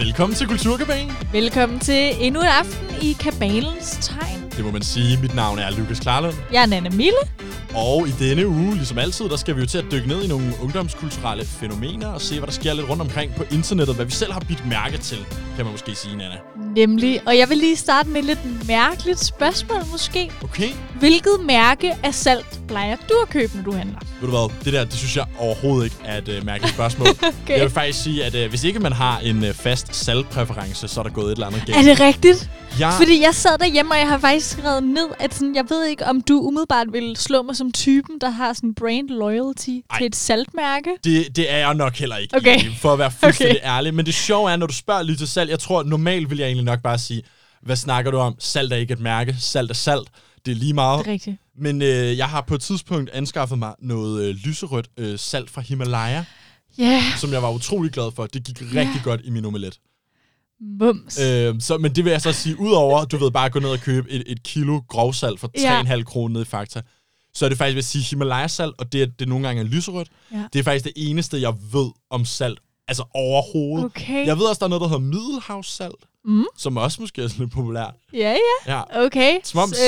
Velkommen til Kulturkabalen. Velkommen til endnu en aften i Kabalens Tegn. Det må man sige. Mit navn er Lukas Klarlund. Jeg er Nana Mille. Og i denne uge, ligesom altid, der skal vi jo til at dykke ned i nogle ungdomskulturelle fænomener og se, hvad der sker lidt rundt omkring på internettet. Hvad vi selv har bidt mærke til, kan man måske sige, Nana. Nemlig. Og jeg vil lige starte med et lidt mærkeligt spørgsmål måske. Okay. Hvilket mærke af salt plejer du at købe, når du handler? Ved du hvad, det der, det synes jeg overhovedet ikke er et uh, mærkeligt spørgsmål. Okay. Jeg vil faktisk sige, at uh, hvis ikke man har en uh, fast salgpræference, så er der gået et eller andet galt. Er det rigtigt? Ja, Fordi jeg sad derhjemme, og jeg har faktisk skrevet ned, at sådan, jeg ved ikke, om du umiddelbart vil slå mig som typen, der har sådan brand loyalty Ej. til et saltmærke. det, det er jeg nok heller ikke, Okay. egentlig, for at være fuldstændig okay. ærlig. Men det sjove er, når du spørger lige til salg, jeg tror, normalt vil jeg egentlig nok bare sige, hvad snakker du om? Salt er ikke et mærke, salt er salt. Det er lige meget. Det er rigtigt. Men øh, jeg har på et tidspunkt anskaffet mig noget øh, lyserødt øh, salt fra Himalaya, Ja, yeah. som jeg var utrolig glad for. Det gik rigtig godt i min omelet. mums. Øh, så, men det vil jeg så sige, udover, du ved, bare at gå ned og købe et, et kilo grovsalt for 3,5 Ja. kroner ned i Fakta, så er det faktisk, vil sige, Himalaya-salt, og det, er- det nogle gange er lyserødt. Ja. Det er faktisk det eneste, jeg ved om salt. Altså overhovedet. Okay. Jeg ved også, der er noget, der hedder middelhavssalt, Mm. som også måske er sådan lidt populært. Ja, ja. Ja. Okay,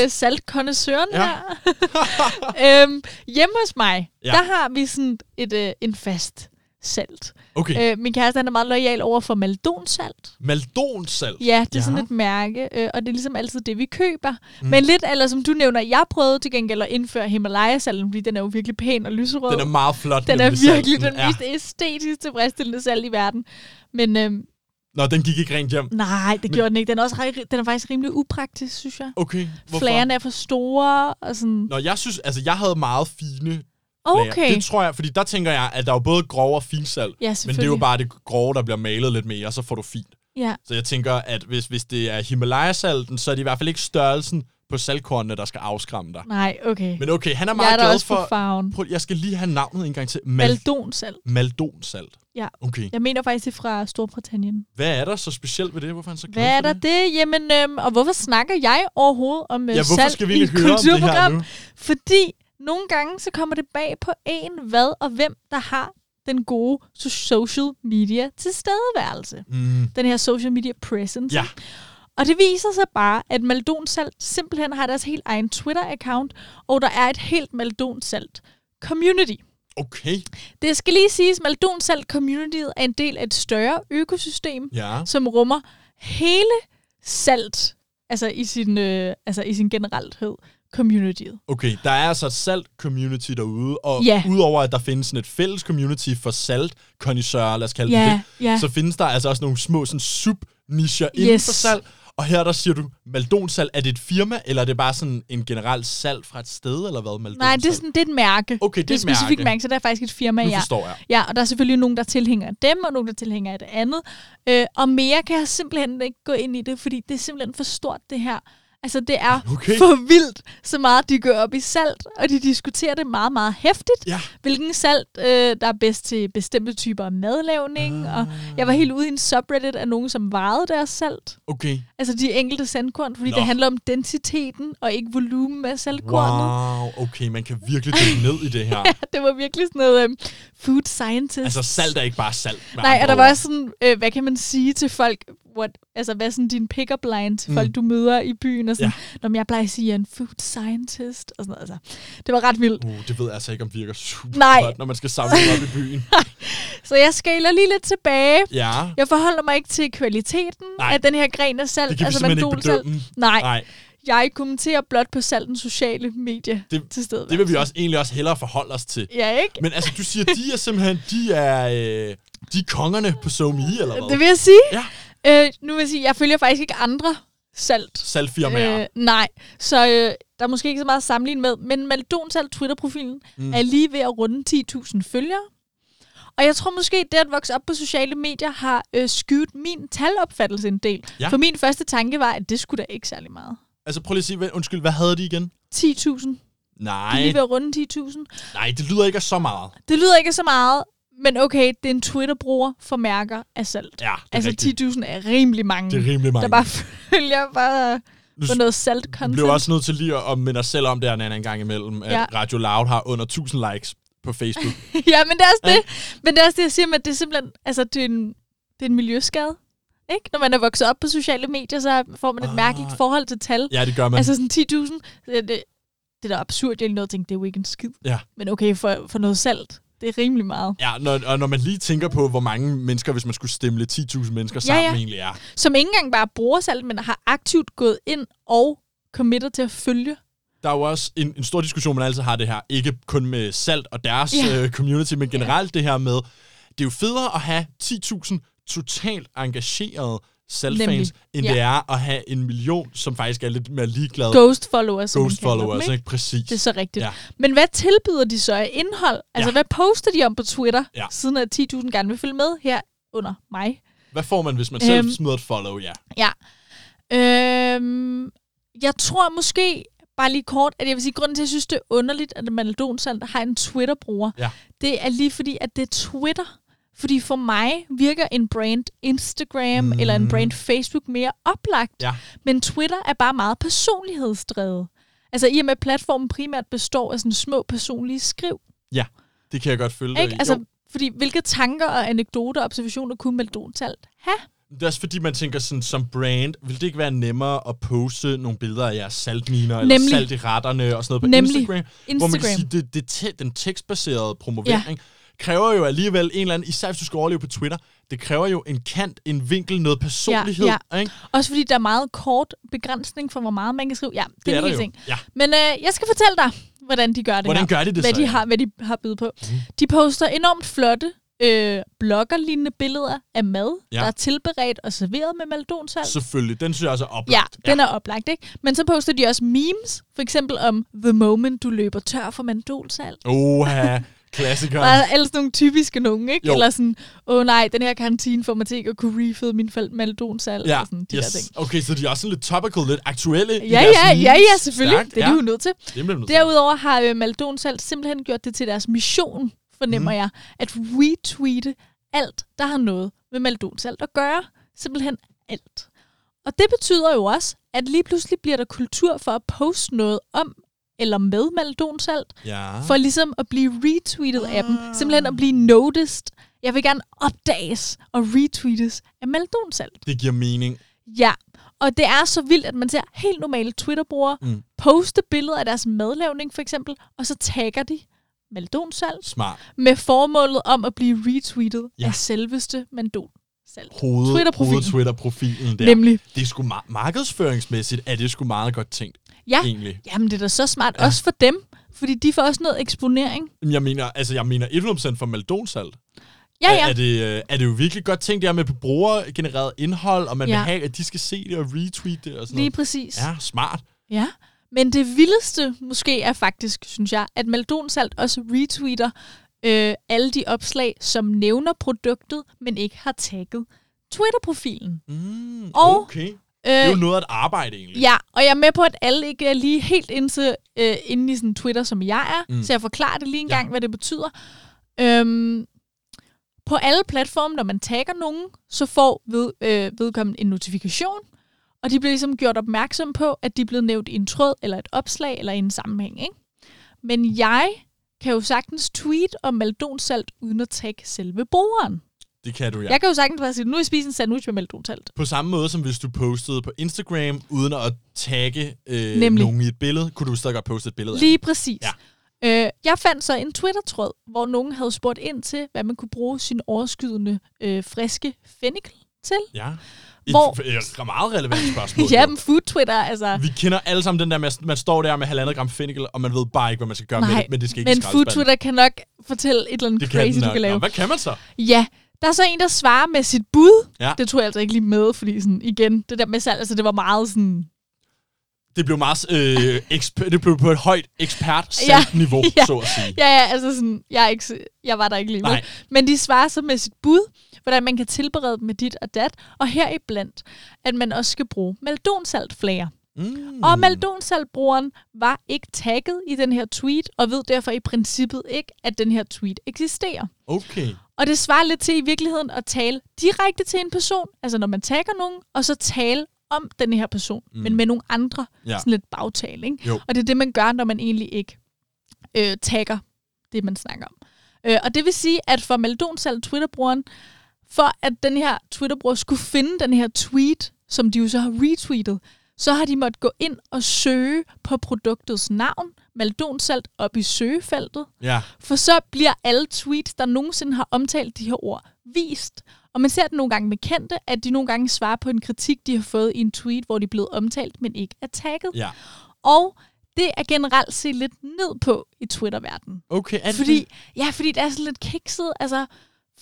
øh, saltkondensøren Ja. her. øhm, hjemme hos mig, ja. der har vi sådan et, øh, en fast salt. Okay. Øh, min kæreste han er meget lojal over for Maldonsalt. Maldonsalt. Ja, det er Ja. ja. sådan et mærke, øh, og det er ligesom altid det, vi køber. Mm. Men lidt, eller som du nævner, jeg prøvede til gengæld at indføre Himalaya-salten, fordi den er jo virkelig pæn og lyserød. Den er meget flot. den er virkelig salten. den mest æstetisk tilfredsstillende salt i verden. Men øhm, Nå, den gik ikke rent hjem. nej, det Men- gjorde den ikke. Den er, også, den er faktisk rimelig upraktisk, synes jeg. Okay, hvorfor? Flagerne er for store, og sådan... Nå, jeg synes, altså, jeg havde meget fine Okay. Det tror jeg, fordi der tænker jeg, at der er jo både grov og fin salt. Ja, Men det er jo bare det grove, der bliver malet lidt mere, og så får du fint. Ja, Så jeg tænker, at hvis, hvis det er Himalaya-salten, så er det i hvert fald ikke størrelsen på saltkornene, der skal afskræmme dig. nej, okay. Men okay, han er jeg meget er da glad for... for farven. Prøv, jeg skal lige have navnet en gang til. Mal- Maldonsalt. Maldonsalt. Ja. Okay. Jeg mener faktisk, det er fra Storbritannien. Hvad er der så specielt ved det? Hvorfor er han så glad Hvad er der det? det? Jamen, øhm, og hvorfor snakker jeg overhovedet om øh, Ja, salt skal vi i høre om det her kulturprogram? nu? Fordi nogle gange, så kommer det bag på en, hvad og hvem, der har den gode so- social media tilstedeværelse. Mm. Den her social media presence. Ja. Og det viser sig bare, at Maldonsalt simpelthen har deres helt egen Twitter-account, og der er et helt Maldonsalt community. Okay. Det skal lige siges, at Maldonsalt community er en del af et større økosystem, Ja. som rummer hele salt, altså i sin, øh, altså i sin generelthed, communityet. Okay, der er altså et salt-community derude, og Ja. udover at der findes sådan et fælles community for salt lad os kalde det Ja, det, ja. så findes der altså også nogle små sådan sub-nischer inden Yes. for salt. Og her der siger du, Maldonsalt, er det et firma, eller er det bare sådan en generel salt fra et sted, eller hvad? Maldonsalt? Nej, det er, sådan, det er et mærke. Okay, det er det er et et specifikt mærke. mærke, så der er faktisk et firma, Nu ja. forstår jeg. Ja, og der er selvfølgelig nogen, der tilhænger dem, og nogen, der tilhænger det andet. Øh, og mere kan jeg simpelthen ikke gå ind i det, fordi det er simpelthen for stort, det her. Altså, det er Okay. for vildt, så meget de går op i salt, og de diskuterer det meget, meget hæftigt. Ja. Hvilken salt, øh, der er bedst til bestemte typer af madlavning. Ah. Og jeg var helt ude i en subreddit af nogen, som vejede deres salt. Okay. Altså de enkelte sandkorn, fordi Nå. det handler om densiteten, og ikke volumen af saltkornet. Wow, okay, man kan virkelig dykke ned i det her. Det var virkelig sådan noget um, food scientist. Altså, salt er ikke bare salt. Nej, og der var sådan, øh, hvad kan man sige til folk, what, altså hvad er sådan din pick-up line til Mm. folk, du møder i byen, og sådan, ja. når jeg plejer at sige, at jeg er en food scientist, og sådan noget, altså. Det var ret vildt. Uh, det ved jeg altså ikke, om virker super Nej. godt, når man skal samle det op i byen. Så jeg skaler lige lidt tilbage. Ja, Jeg forholder mig ikke til kvaliteten Nej. af den her gren af salt, det kan vi altså simpelthen ikke bedømme. Nej, Nej, jeg kommenterer blot på saltens sociale medie Det- til stedet. det vil vi også egentlig også hellere forholde os til. Ja, ikke? Men altså, du siger, de er simpelthen, de er, øh, de er kongerne på SoMe, eller hvad? Det vil jeg sige. Ja. Øh, nu vil jeg sige, jeg følger faktisk ikke andre salt. Saltfirmaer. Øh, nej, så øh, der er måske ikke så meget at sammenligne med, men Maldonsalt Twitter-profilen Mm. er lige ved at runde 10.000 følgere. Og jeg tror måske, det at vokse op på sociale medier har øh, skyvet min talopfattelse en del. Ja. For min første tanke var, at det skulle da ikke særlig meget. Altså, prøv lige at sige, undskyld, hvad havde de igen? 10.000. Nej, Lige ved at runde 10.000. nej, det lyder ikke så meget. Det lyder ikke så meget, men okay, det er en Twitter-bruger for mærker af salt. Ja, er Altså rigtigt. 10.000 er rimelig mange, Det er rimelig mange. der bare følger bare Nu for noget Du salt-content. bliver også nødt til lige at minde os selv om det her en gang imellem, at Ja. Radio Loud har under 1000 likes på Facebook. ja, men det er også Ja. det. Men det er også det, jeg siger at det er simpelthen, altså det er en, det er en miljøskade. Ikke? Når man er vokset op på sociale medier, så får man et Ah. mærkeligt forhold til tal. Ja, det gør man. Altså sådan 10.000, det, det, det er da absurd, jeg lige nåede at tænke, det er jo ikke en skid. Ja. Men okay, for, for noget salt, det er rimelig meget. Ja, når, og når man lige tænker på, hvor mange mennesker, hvis man skulle stemple 10.000 mennesker Ja, sammen, ja. egentlig er. Som ikke engang bare bruger salt, men har aktivt gået ind og committer til at følge. Der er jo også en, en stor diskussion, man altid har det her. Ikke kun med Salt og deres yeah. uh, community, men generelt det her med, det er jo federe at have 10.000 totalt engagerede saltfans, Nemlig. end Ja. det er at have en million, som faktisk er lidt mere ligeglade Ghost followers, ghost followers. ikke? Ikke? Præcis. Det er så rigtigt. Ja. Men hvad tilbyder de så af indhold? Altså, Ja. hvad poster de om på Twitter, Ja. siden at 10.000 gerne vil følge med her under mig? Hvad får man, hvis man selv Øhm. smider et follow? Ja. Ja. Øhm, jeg tror måske, bare lige kort, at jeg vil sige, grunden til, at jeg synes, det er underligt, at Maldonsalt har en Twitter-bruger, Ja. det er lige fordi, at det er Twitter. Fordi for mig virker en brand Instagram Mm. mm. eller en brand Facebook mere oplagt. Ja. Men Twitter er bare meget personlighedsdrevet. Altså i og med, at platformen primært består af sådan små personlige skriv. Det kan jeg godt følge dig Ikke? i. Altså, fordi hvilke tanker og anekdoter og observationer kunne Maldonsalt have? Det er også fordi, man tænker sådan, som brand, vil det ikke være nemmere at poste nogle billeder af jeres saltminer, eller Nemlig. salt i retterne og sådan noget på Nemlig. Instagram? Hvor man kan Instagram. sige, det, det, te- den tekstbaserede promovering ja. Kræver jo alligevel en eller anden, især hvis du skal overleve på Twitter, det kræver jo en kant, en vinkel, noget personlighed. ja. Ikke? Også fordi der er meget kort begrænsning for, hvor meget man kan skrive. Ja, det, Det er en hel jo. ting. Ja. Men øh, jeg skal fortælle dig, hvordan de gør det Hvordan her. gør de det hvad så? de ja? har, hvad de har bydet på. Mm. De poster enormt flotte øh, bloggerlignende billeder af mad, Ja. ja. der er tilberedt og serveret med maldonsalt. Selvfølgelig, den synes jeg også er Ja, oplagt. den er oplagt, ikke? Men så poster de også memes, for eksempel om the moment, du løber tør for mandolsalt. Oha, klassikeren. Der er sådan nogle typiske nogen, ikke? Jo. Eller sådan, åh oh, nej, den her kantine får mig til ikke at kunne refill min maldonsalt. Ja, og sådan, de der ting. yes. Okay, så de er også sådan lidt topical, lidt aktuelle Ja, ja, ja, ja, selvfølgelig. Stærkt, Det er de jo nødt til. Det nødt. Derudover har øh, Maldonsalt simpelthen gjort det til deres mission, fornemmer mm. jeg, at retweete alt, der har noget med Maldonsalt at gøre. Simpelthen alt. Og det betyder jo også, at lige pludselig bliver der kultur for at poste noget om eller med Maldonsalt, Ja. for ligesom at blive retweetet af dem. Simpelthen at blive noticed. Jeg vil gerne opdages og retweetes af Maldonsalt. Det giver mening. Ja, og det er så vildt, at man ser helt normale Twitter-brugere Mm. poste billeder af deres madlavning, for eksempel, og så tagger de Maldonsalt Smart. med formålet om at blive retweetet Ja. af selveste Maldonsalt. Hoved, Twitter-profilen. hoved Twitter-profilen der. Nemlig. Det er sgu ma- markedsføringsmæssigt, er det sgu meget godt tænkt, Ja, egentlig. jamen det er da så smart, Ja. også for dem, fordi de får også noget eksponering. Jamen, Jeg mener, altså, jeg mener 100% for Maldonsalt. Ja, Er, ja. er, det, øh, er det jo virkelig godt tænkt, det her med brugergenereret indhold, og man ja. Vil have, at de skal se det og retweet det og sådan Lige noget. præcis. Ja, smart. Ja, men det vildeste måske er faktisk, synes jeg, at Maldonsalt også retweeter øh, alle de opslag, som nævner produktet, men ikke har tagget Twitter-profilen. Mm, Og, Det er jo Øh, noget at arbejde, egentlig. ja, og jeg er med på, at alle ikke er lige helt inde, øh, inde i sådan Twitter, som jeg er, Mm. så jeg forklarer det lige en Ja. gang, hvad det betyder. Øhm, på alle platforme, når man tagger nogen, så får ved, øh, vedkommende en notifikation, og de bliver ligesom gjort opmærksom på, at de er blevet nævnt i en tråd, eller et opslag, eller i en sammenhæng. Ikke? Men jeg kan jo sagtens tweet om maldonsalt, uden at tagge selve brugeren. Det kan du, ja. Jeg kan jo sagtens bare sige, nu jeg spist en sandwich med maldonsalt. På samme måde som hvis du postede på Instagram, uden at tagge øh, Nemlig. nogen i et billede, kunne du stadig godt poste et billede af Lige præcis. Ja. Øh, jeg fandt så en Twitter-tråd, hvor nogen havde spurgt ind til, hvad man kunne bruge sin overskydende øh, friske fennikel til. Ja. Et, Hvor- et meget relevant spørgsmål. ja, men food Twitter, altså. Vi kender alle sammen den der med, man står der med halvandet gram fennikel, og man ved bare ikke, hvad man skal gøre med Nej, det, men det skal ikke Men food. Twitter kan nok fortælle et eller andet Det kan crazy, den du nok. kan lave. Nå, hvad kan man så? Ja, der er så en, der svarer med sit bud. Ja. Det tog jeg altså ikke lige med, fordi sådan, igen, det der med salg, altså det var meget sådan... Det blev meget øh, eksper- det blev på et højt ekspert niveau, Ja. så at sige. Ja, ja, altså sådan, jeg, er ikke, jeg var der ikke lige med. Nej. Men de svarer så med sit bud, hvordan man kan tilberede dem med dit og dat, og heriblandt, at man også skal bruge maldonsaltflager. Mm. Og maldonsaltbrugeren var ikke tagget i den her tweet, og ved derfor i princippet ikke, at den her tweet eksisterer. Okay. Og det svarer lidt til i virkeligheden at tale direkte til en person, altså når man tagger nogen, og så tale om den her person, Mm. men med nogle andre, Ja. sådan lidt bagtale. Ikke? Jo. Og det er det, man gør, når man egentlig ikke øh, tagger det, man snakker om. Øh, og det vil sige, at for Maldonsalt Twitter-brugeren for at den her Twitter-bruger skulle finde den her tweet, som de jo så har retweetet, så har de måttet gå ind og søge på produktets navn, Maldonsalt, op i søgefeltet. Ja. For så bliver alle tweets, der nogensinde har omtalt de her ord, vist. Og man ser det nogle gange med kendte, at de nogle gange svarer på en kritik, de har fået i en tweet, hvor de er blevet omtalt, men ikke er tagget. Ja. Og det er generelt set lidt ned på i Twitter-verdenen. Okay, er det Fordi, det? ja, fordi det er sådan lidt kikset. Altså,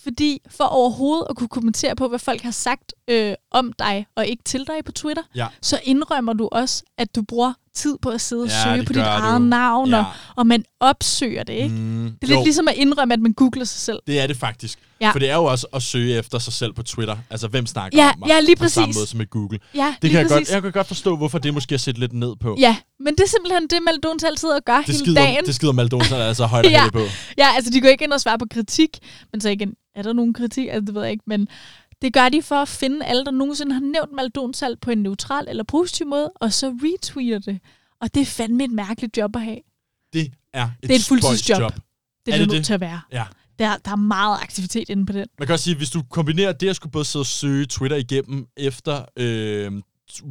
fordi for overhovedet at kunne kommentere på, hvad folk har sagt øh, om dig og ikke til dig på Twitter, Ja. så indrømmer du også, at du bruger tid på at sidde og Ja, søge på dit eget du. navn, Ja. og, og man opsøger det, ikke? Mm, Det er lidt jo, ligesom at indrømme, at man googler sig selv. det er det faktisk. Ja. For det er jo også at søge efter sig selv på Twitter. Altså, hvem snakker Ja, om mig? ja, lige På samme måde som med Google. Ja, Det kan jeg præcis. godt, jeg kan godt forstå, hvorfor det måske er set lidt ned på. Ja, men det er simpelthen det, Maldons altid og gør Det hele skider, dagen. det skider Maldonsa altså højt og ja. på. Ja, altså de går ikke ind og svarer på kritik, men så igen, er der nogen kritik? Altså det ved jeg ikke, men det gør de for at finde alle, der nogensinde har nævnt Maldonsalt på en neutral eller positiv måde, og så retweeter det. Og det er fandme et mærkeligt job at have. Det er et, Det er et fuldtidsjob. job. Det Er er, det det nødt til at være. Ja. Der, der er meget aktivitet inde på den. Man kan også sige, hvis du kombinerer det at skulle både sidde og søge Twitter igennem efter øh,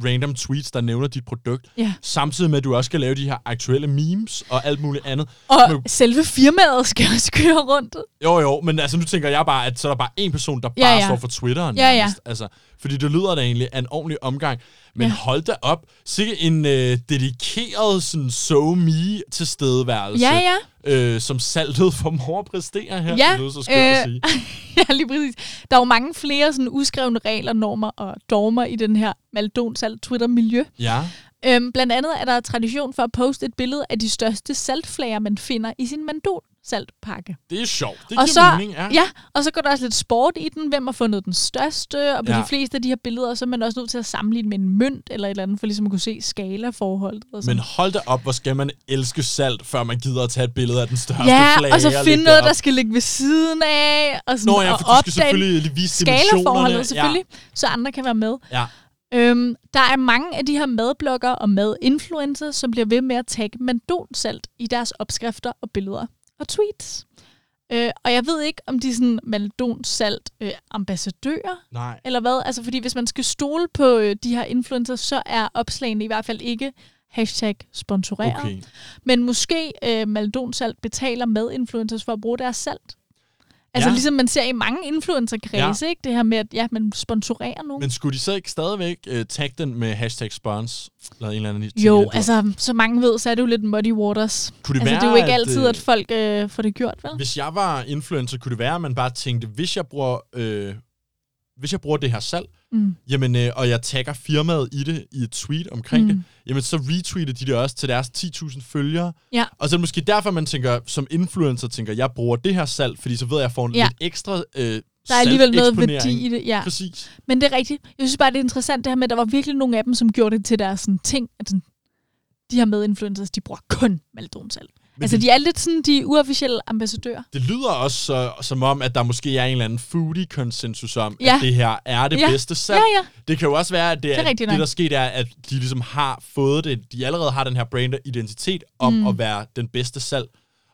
random tweets, der nævner dit produkt, Ja. samtidig med, at du også skal lave de her aktuelle memes og alt muligt andet. Og Men- selve firmaet skal også køre rundt. Jo, jo, men altså nu tænker jeg bare, at så er der bare en person, der bare ja. står for Twitteren. Ja, ja. Altså, fordi det lyder da egentlig af en ordentlig omgang. Men Ja. hold da op. Sikke en øh, dedikeret sådan so me tilstedeværelse. Ja, ja. Øh, som saltet formår at præstere her. Ja, Det lyder så skørt at øh, sige. ja, lige præcis. Der er jo mange flere sådan uskrevne regler, normer og dogmer i den her Maldonsalt Twitter-miljø. Ja. Øhm, blandt andet er der tradition for at poste et billede af de største saltflager, man finder i sin mandonsaltpakke. Det er sjovt. Det Og giver så, mening, ja. ja, og så går der også lidt sport i den, hvem har fundet den største, og på Ja. ja. de fleste af de her billeder, så er man også nødt til at sammenligne med en mønt eller et eller andet, for ligesom at kunne se skalaforholdet. Og sådan. Men hold da op, hvor skal man elske salt, før man gider at tage et billede af den største ja, flage og så finde noget, der skal ligge ved siden af, og, sådan, Nå ja, og for du skal selvfølgelig vise skalaforholdet selvfølgelig, så andre kan være med. Ja. Øhm, der er mange af de her madbloggere og madinfluencers, som bliver ved med at tagge mandonsalt i deres opskrifter og billeder og tweets. Øh, og jeg ved ikke, om de er sådan mandonsalt øh, ambassadører, Nej. eller hvad. Altså, fordi hvis man skal stole på øh, de her influencers, så er opslagene i hvert fald ikke hashtag sponsoreret. Okay. Men måske øh, Maldonsalt betaler madinfluencers for at bruge deres salt. Altså Ja. ligesom man ser i mange influencer-kredse, ikke? Det her med, at ja, man sponsorerer nogen. Men skulle de så ikke stadigvæk uh, tagge den med hashtag spons? Eller en eller anden Jo, altså, så mange ved, så er det jo lidt muddy waters. kunne det altså, være, det er jo ikke at, altid, øh, at folk øh, får det gjort, vel? Hvis jeg var influencer, kunne det være, at man bare tænkte, hvis jeg bruger, øh, hvis jeg bruger det her salg, Mm. jamen, øh, og jeg tagger firmaet i det i et tweet omkring mm. det, jamen så retweeter de det også til deres 10.000 følgere. Ja. Og så er det måske derfor, man tænker, som influencer tænker, jeg bruger det her salg, fordi så ved jeg, at jeg får en Ja. lidt ekstra øh, Der er alligevel noget værdi i det, ja. Præcis. Men det er rigtigt. Jeg synes bare, det er interessant det her med, at der var virkelig nogle af dem, som gjorde det til deres sådan, ting. At sådan, de her medinfluencers, de bruger kun Maldonsalt. Altså, det, de er lidt sådan de uofficielle ambassadører. det lyder også så, som om, at der måske er en eller anden foodie-konsensus om, Ja. at det her er det Ja. bedste salg. Ja, ja. Det kan jo også være, at det, Det er er, det der skete, er, at de ligesom har fået det. De allerede har den her brand identitet om Mm. at være den bedste salg.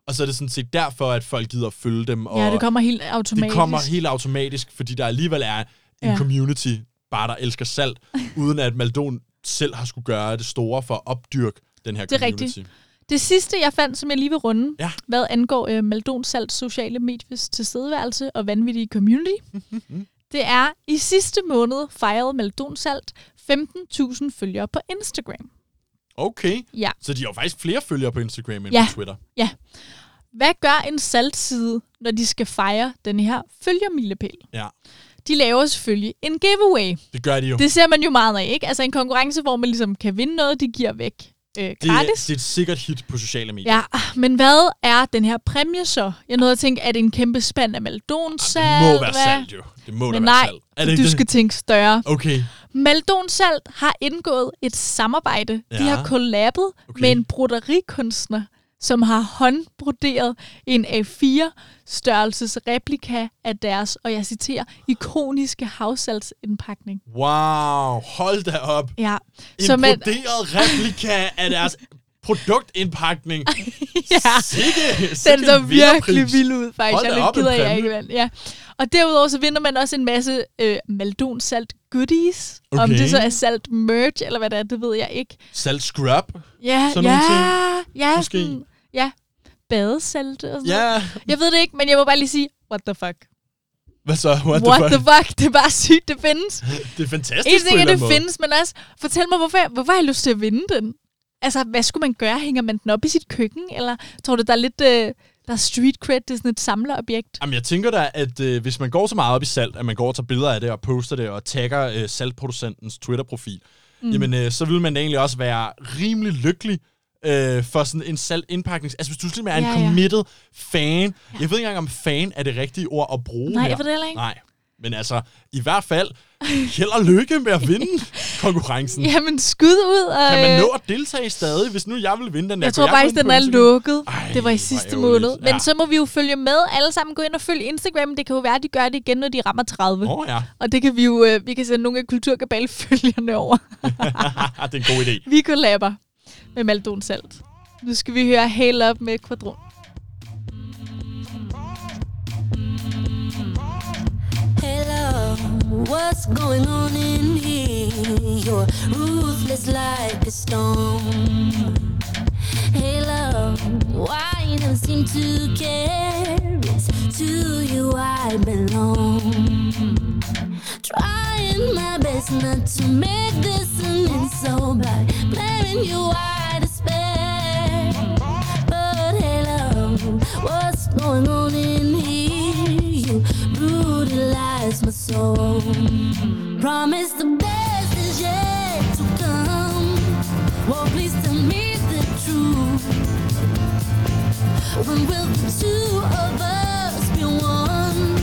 Og så er det sådan set derfor, at folk gider at følge dem. Og Ja, det kommer helt automatisk. det kommer helt automatisk, fordi der alligevel er en Ja. community, bare der elsker salt, uden at Maldon selv har skulle gøre det store for at opdyrke den her Det er community. rigtigt. Det sidste, jeg fandt, som jeg lige vil runde, Ja. hvad angår øh, Maldons Salt sociale mediers tilstedeværelse og vanvittige community, det er, i sidste måned fejrede Maldon Salt 15.000 følgere på Instagram. Okay, Ja. så de har faktisk flere følgere på Instagram end Ja. på Twitter. Hvad gør en saltside, når de skal fejre den her følgermilepæl? Ja, De laver selvfølgelig en giveaway. det gør de jo. Det ser man jo meget af, ikke? Altså en konkurrence, hvor man ligesom kan vinde noget, de giver væk øh, det, gratis. det er et sikkert hit på sociale medier. Ja, men hvad er den her præmie så? Jeg nåede at tænke, er det en kæmpe spand af Maldonsalt? det må være salt jo. Det må Men være nej, salt. Er du det skal det? tænke større. Okay. Maldonsalt har indgået et samarbejde. Ja. De Ja. har kollabet okay. med en broderikunstner, som har håndbroderet en A4-størrelses replika af deres, og jeg citerer, ikoniske havsaltsindpakning. Wow, hold da op. Ja, En så man, broderet replika af deres produktindpakning. ja. Sikke, Den sikke så en virkelig vild ud, faktisk. Hold Jeg er lidt ked af, jeg ikke vandt. Ja. Og derudover så vinder man også en masse øh, Maldon salt goodies. Okay. Om det så er salt merch, eller hvad det er, det ved jeg ikke. Salt scrub. Ja, Sådan ja, nogle ja, måske. sådan, ja. Badesalt og sådan noget. Ja. Jeg ved det ikke, men jeg må bare lige sige, what the fuck. Hvad så? What, What, the the fuck? fuck? Det er bare sygt, det findes. Det er fantastisk En ting er, det måde. findes, men også, fortæl mig, hvorfor, hvorfor har jeg lyst til at vinde den? Altså, hvad skulle man gøre? Hænger man den op i sit køkken? Eller tror du, der er lidt... Øh, der er street cred, det er sådan et samlerobjekt. Jamen, jeg tænker da, at øh, hvis man går så meget op i salt, at man går og tager billeder af det og poster det og tagger øh, saltproducentens Twitter-profil, mm. jamen øh, så vil man egentlig også være rimelig lykkelig øh, for sådan en saltindpakning. Altså, hvis du simpelthen er en Ja, ja. committed fan. Jeg ved ikke engang, om fan er det rigtige ord at bruge Nej, her. jeg ved det heller ikke. Nej, men altså, i hvert fald, held og lykke med at vinde konkurrencen. Jamen, skud ud. Og, Kan man øh, nå at deltage stadig, hvis nu jeg vil vinde den der? Jeg tror faktisk, gå ind den er lukket. Ej, det var i sidste måned. Men Ja. så må vi jo følge med. Alle sammen gå ind og følge Instagram. Det kan jo være, at de gør det igen, når de rammer 30. Åh oh, ja, Og det kan vi jo, øh, vi kan sende nogle af kulturkabale-følgerne over. det er en god idé. Vi kollaber med Maldon Salt. Nu skal vi høre Hail Up med Quadron. What's going on in here? You're ruthless like a storm. Hello, why you never seem to care? It's to you I belong. Trying my best not to make this an insult by blaming you I despair. But hello, what's going on in here? Brutalize my soul. Promise the best is yet to come. Well, please tell me the truth. When will the two of us be one?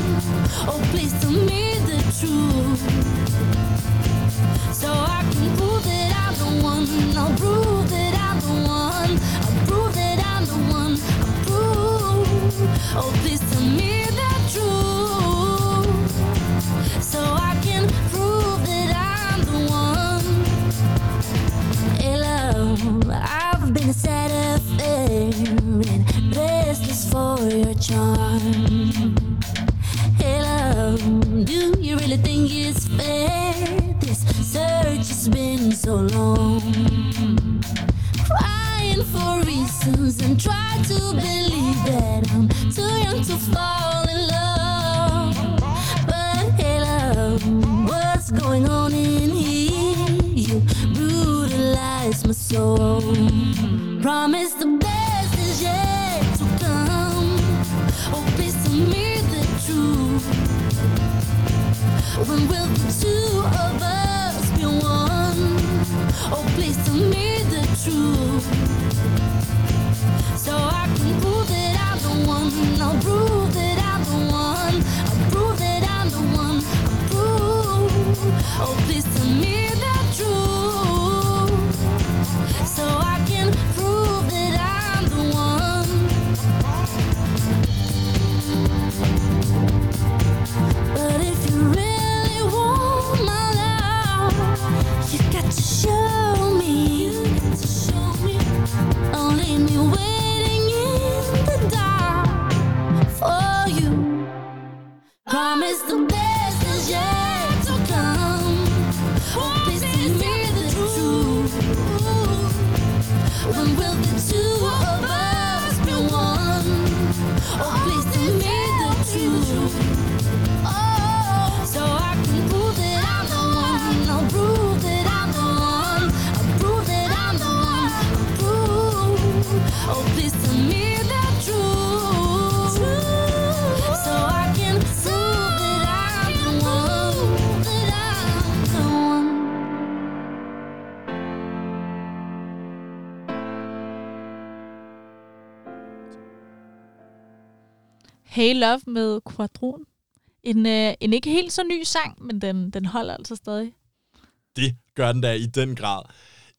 Oh, please tell me the truth. So I can Hey Love med Quadron. En, øh, en ikke helt så ny sang, men den, den holder altså stadig. Det gør den da i den grad.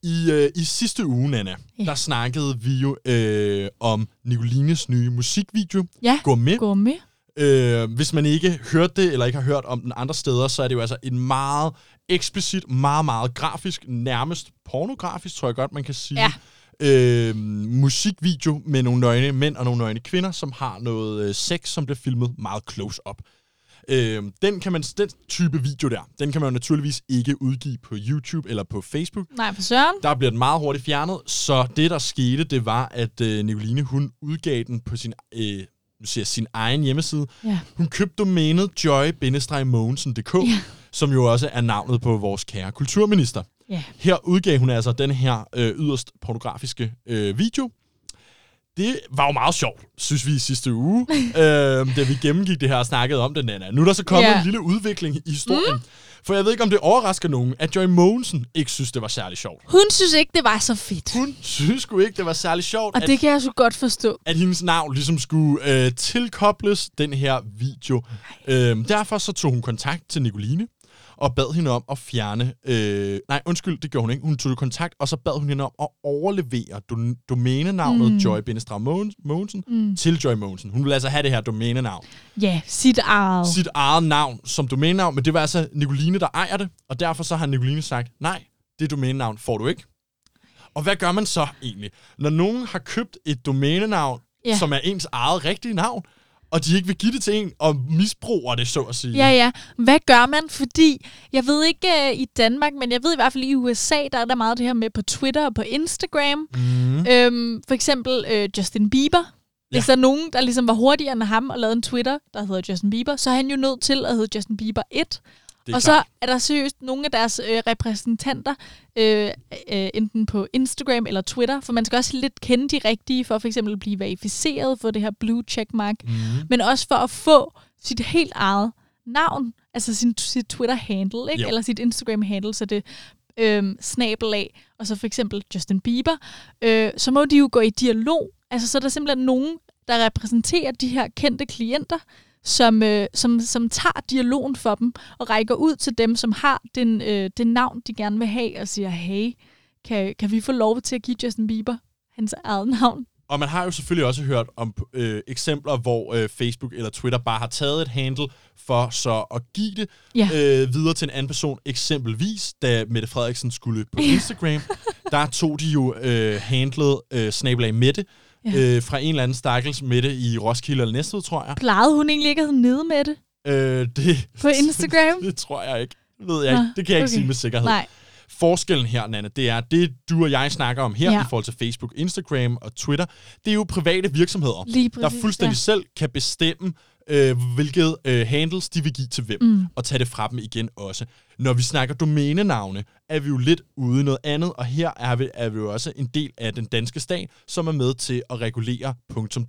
I, øh, I sidste uge, Nana, Ja. der snakkede vi jo øh, om Nicolines nye musikvideo, Ja, Gå med. gå med. Øh, hvis man ikke hørte det, eller ikke har hørt om den andre steder, så er det jo altså en meget eksplicit, meget, meget grafisk, nærmest pornografisk, tror jeg godt, man kan sige. Ja. Øh, musikvideo med nogle nøgne mænd og nogle nøgne kvinder, som har noget øh, sex, som bliver filmet meget close up. Øh, den, kan man, den type video der, den kan man jo naturligvis ikke udgive på YouTube eller på Facebook. Nej, for søren. Der bliver den meget hurtigt fjernet, så det, der skete, det var, at øh, Nicoline, hun udgav den på sin, øh, nu siger jeg, sin egen hjemmeside. Ja. Hun købte domænet joy-mogensen.dk, Ja. som jo også er navnet på vores kære kulturminister. Ja. Her udgav hun altså den her øh, yderst pornografiske øh, video. Det var jo meget sjovt, synes vi i sidste uge, øh, da vi gennemgik det her og snakkede om det, Nana. Nu er der så kommet Ja. en lille udvikling i historien. Mm. For jeg ved ikke, om det overrasker nogen, at Joy Mogensen ikke synes, det var særlig sjovt. Hun synes ikke, det var så fedt. Hun synes sgu ikke, det var særlig sjovt, Og at, det kan jeg så godt forstå. at hendes navn ligesom skulle øh, tilkobles den her video. Øh, derfor så tog hun kontakt til Nicoline og bad hende om at fjerne... Øh, nej, undskyld, det gjorde hun ikke. Hun tog kontakt, og så bad hun hende om at overlevere do- domænenavnet mm. Joy Mogensen mm. til Joy Mogensen. Hun ville altså have det her domænenavn. Ja, sit eget. Sit eget navn som domænenavn, men det var altså Nicoline, der ejer det, og derfor så har Nicoline sagt, nej, det domænenavn får du ikke. Og hvad gør man så egentlig? Når nogen har købt et domænenavn, Ja. som er ens eget rigtige navn, og de ikke vil give det til en, og misbruger det, så at sige. Ja, ja. Hvad gør man? Fordi, jeg ved ikke uh, i Danmark, men jeg ved i hvert fald i USA, der er der meget det her med på Twitter og på Instagram. Mm. Øhm, for eksempel øh, Justin Bieber. Hvis Ja. der er nogen, der ligesom var hurtigere end ham og lavede en Twitter, der hedder Justin Bieber, så er han jo nødt til at hedde Justin Bieber 1. Det er Og klart. så er der seriøst nogle af deres øh, repræsentanter, øh, øh, enten på Instagram eller Twitter, for man skal også lidt kende de rigtige, for for eksempel at blive verificeret for det her blue checkmark, Mm. men også for at få sit helt eget navn, altså sin, sit Twitter-handle, ikke? Jo. eller sit Instagram-handle, så det øhm, snabel af, og så for eksempel Justin Bieber, øh, så må de jo gå i dialog. Altså, så er der simpelthen nogen, der repræsenterer de her kendte klienter, som, øh, som, som tager dialogen for dem og rækker ud til dem, som har den, øh, det navn, de gerne vil have, og siger, hey, kan, kan vi få lov til at give Justin Bieber hans eget navn? Og man har jo selvfølgelig også hørt om øh, eksempler, hvor øh, Facebook eller Twitter bare har taget et handle for så at give det Ja. øh, videre til en anden person. Eksempelvis, da Mette Frederiksen skulle på Instagram, der tog de jo øh, handlet øh, snabelag Mette Ja. øh, fra en eller anden stakkels Mette i Roskilde eller Næstved, tror jeg. Plejede hun egentlig ikke at hedde nede med det Øh, det, på Instagram? det tror jeg ikke. Det ved jeg ikke. Nå, Det kan jeg ikke okay. sige med sikkerhed. Nej. Forskellen her, Nanne, det er, det du og jeg snakker om her Ja. i forhold til Facebook, Instagram og Twitter, det er jo private virksomheder, Lige der præcis, fuldstændig ja. selv kan bestemme, øh, hvilket øh, handles de vil give til hvem, Mm. og tage det fra dem igen også. Når vi snakker domænenavne, er vi jo lidt ude i noget andet, og her er vi, er vi jo også en del af den danske stat, som er med til at regulere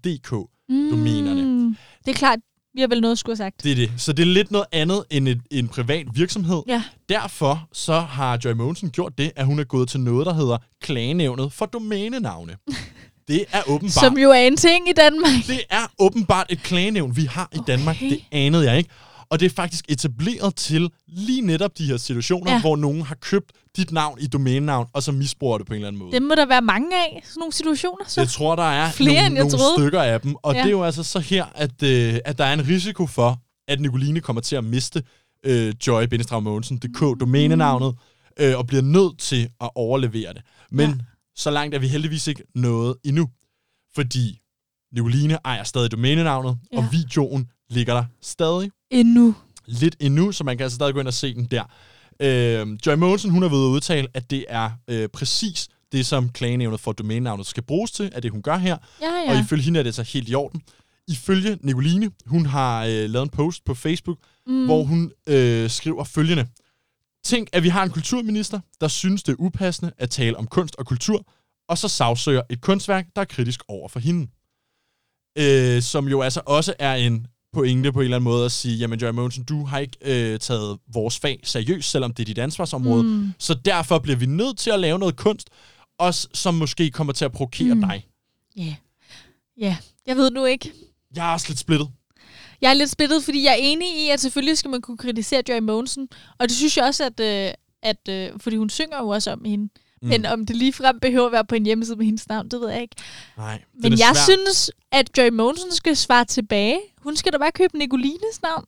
.dk-domænerne. Mm. Det er klart, vi har vel noget at skulle have sagt. Det er det. Så det er lidt noget andet end et, en privat virksomhed. Ja. Derfor så har Joy Mogensen gjort det, at hun er gået til noget, der hedder Klagenævnet for domænenavne. Det er åbenbart... Som jo er en ting i Danmark. Det er åbenbart et klagenævn, vi har i Danmark. Okay. Det anede jeg ikke. Og det er faktisk etableret til lige netop de her situationer, Ja. hvor nogen har købt dit navn i domænenavn, og så misbruger det på en eller anden måde. Dem må der være mange af, sådan nogle situationer. Så. Jeg tror, der er Flere, nogle, end jeg nogle troede. stykker af dem. Og Ja. det er jo altså så her, at, øh, at der er en risiko for, at Nicoline kommer til at miste øh, joy Mm. domænenavnet, øh, og bliver nødt til at overlevere det. Men Ja. Så langt er vi heldigvis ikke nået endnu. Fordi Nicoline ejer stadig domænenavnet, Ja. og videoen ligger der stadig Endnu. lidt endnu, så man kan altså stadig gå ind og se den der. Øh, Joy Mogensen, hun har ude at udtale, at det er øh, præcis det, som klagenævnet for domænenavnet skal bruges til, at det hun gør her. Ja, Ja. Og ifølge hende er det så helt i orden. Ifølge Nicoline, hun har øh, lavet en post på Facebook, mm. hvor hun øh, skriver følgende. Tænk, at vi har en kulturminister, der synes, det er upassende at tale om kunst og kultur, og så sagsøger et kunstværk, der er kritisk over for hende. Øh, som jo altså også er en pointe på en eller anden måde at sige, jamen Joy Mogensen, du har ikke øh, taget vores fag seriøst, selvom det er dit ansvarsområde. Mm. Så derfor bliver vi nødt til at lave noget kunst, også som måske kommer til at provokere Mm. dig. Ja. Ja, jeg ved nu ikke. Jeg er også lidt splittet. Jeg er lidt splittet, fordi jeg er enig i, at selvfølgelig skal man kunne kritisere Joy Mogensen. Og det synes jeg også, at, øh, at øh, fordi hun synger jo også om hende. Mm. Men om det ligefrem behøver at være på en hjemmeside med hendes navn, det ved jeg ikke. Nej, Men jeg svær. synes, at Joy Mogensen skal svare tilbage. Hun skal da bare købe Nicolines navn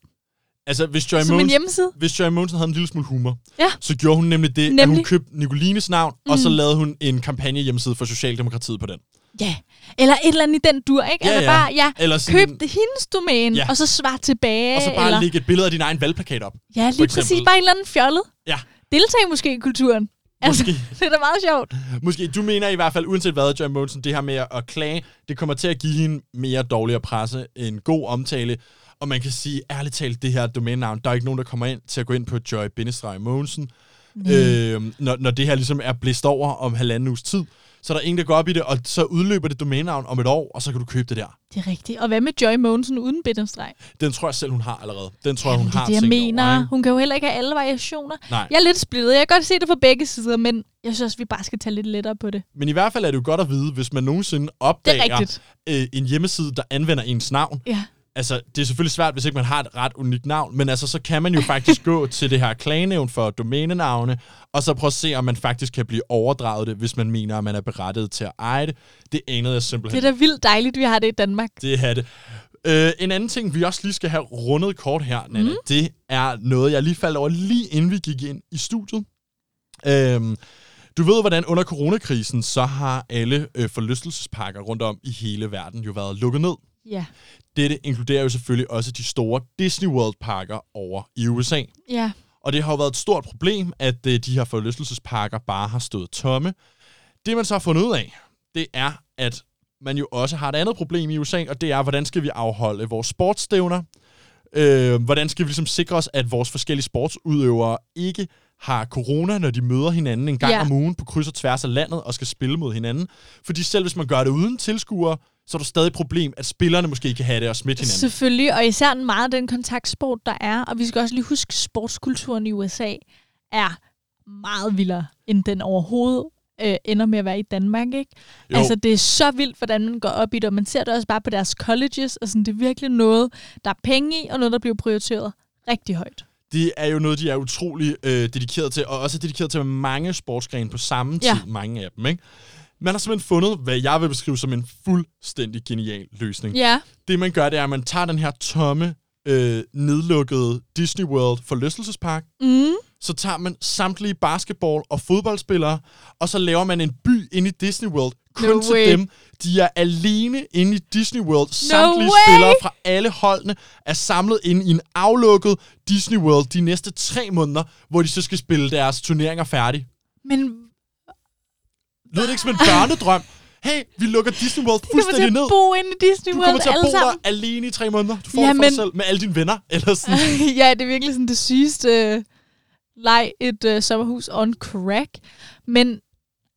Altså, hvis Joy, som en Mogensen, hjemmeside. hvis Joy Mogensen havde en lille smule humor, Ja. så gjorde hun nemlig det, nemlig. at hun købte Nicolines navn, mm. og så Mm. lavede hun en kampagne hjemmeside for Socialdemokratiet på den. Ja. Eller et eller andet i den dur, ikke? Ja, altså ja. bare, ja, Eller sådan køb det hendes domæne, Ja. og så svar tilbage. Og så bare eller... lægge et billede af din egen valgplakat op. Ja, lige præcis. Bare en eller anden fjollet. Ja. Deltag måske i kulturen. Altså, Måske. det er da meget sjovt. Måske, du mener i hvert fald, uanset hvad, Joy Mogensen, det her med at klage, det kommer til at give hende mere dårligere presse, en god omtale, og man kan sige, ærligt talt, det her domænenavn, der er ikke nogen, der kommer ind til at gå ind på Joy Mogensen, øh, når, når det her ligesom er blæst over om halvanden uges tid, så er der ingen, der går op i det, og så udløber det domænenavn om et år, og så kan du købe det der. Det er rigtigt. Og hvad med Joy Mogensen uden bindestreg? Den tror jeg selv, hun har allerede. Den tror jeg, hun det er har det, jeg mener. over. Hun kan jo heller ikke have alle variationer. Nej. Jeg er lidt splittet. Jeg kan godt se det fra begge sider, men jeg synes også, vi bare skal tage lidt lettere på det. Men i hvert fald er det jo godt at vide, hvis man nogensinde er opdager øh, en hjemmeside, der anvender ens navn, Ja. Altså, det er selvfølgelig svært, hvis ikke man har et ret unikt navn, men altså, så kan man jo faktisk gå til det her klagenævn for domænenavne, og så prøve at se, om man faktisk kan blive overdraget det, hvis man mener, at man er berettiget til at eje det. Det anede jeg Det simpelthen. er da vildt dejligt, vi har det i Danmark. Det er det. Øh, en anden ting, vi også lige skal have rundet kort her, Mhm. mm. det er noget, jeg lige faldt over lige inden vi gik ind i studiet. Øhm, du ved, hvordan under coronakrisen, så har alle øh, forlystelsesparker rundt om i hele verden jo været lukket ned. Ja. Dette inkluderer jo selvfølgelig også de store Disney World-parker over i USA. Ja. Og det har jo været et stort problem, at øh, de her forlystelsesparker bare har stået tomme. Det man så har fundet ud af, det er, at man jo også har et andet problem i USA, og det er, hvordan skal vi afholde vores sportsstævner? Øh, hvordan skal vi ligesom sikre os, at vores forskellige sportsudøvere ikke har corona, når de møder hinanden en gang Ja. om ugen på kryds og tværs af landet og skal spille mod hinanden? Fordi selv hvis man gør det uden tilskuere, så er der stadig et problem, at spillerne måske kan have det og smitte hinanden. Selvfølgelig, og især meget af den kontaktsport, der er. Og vi skal også lige huske, at sportskulturen i USA er meget vildere, end den overhovedet øh, ender med at være i Danmark. Ikke? Jo. Altså, det er så vildt, hvordan man går op i det, og man ser det også bare på deres colleges, og sådan, det er virkelig noget, der er penge i, og noget, der bliver prioriteret rigtig højt. det er jo noget, de er utrolig øh, dedikeret til, og også dedikeret til mange sportsgrene på samme tid, Ja. mange af dem. Ikke? Man har simpelthen fundet, hvad jeg vil beskrive som en fuldstændig genial løsning. Ja, Det man gør, det er, at man tager den her tomme, øh, nedlukkede Disney World forlystelsespark, mm, så tager man samtlige basketball- og fodboldspillere, og så laver man en by inde i Disney World, kun No til way. dem. De er alene inde i Disney World. Samtlige way. spillere fra alle holdene er samlet inde i en aflukket Disney World de næste tre måneder, hvor de så skal spille deres turneringer færdig. men Lød det ikke som en børnedrøm? Hey, vi lukker Disney World du kommer til fuldstændig at ned. bo inde i Disney Du World kommer til at bo sammen. der alene i tre måneder. Du får Ja, det for dig men- selv med alle dine venner. Eller sådan. ja, det er virkelig sådan det sygeste øh, leg, et øh, sommerhus on crack. Men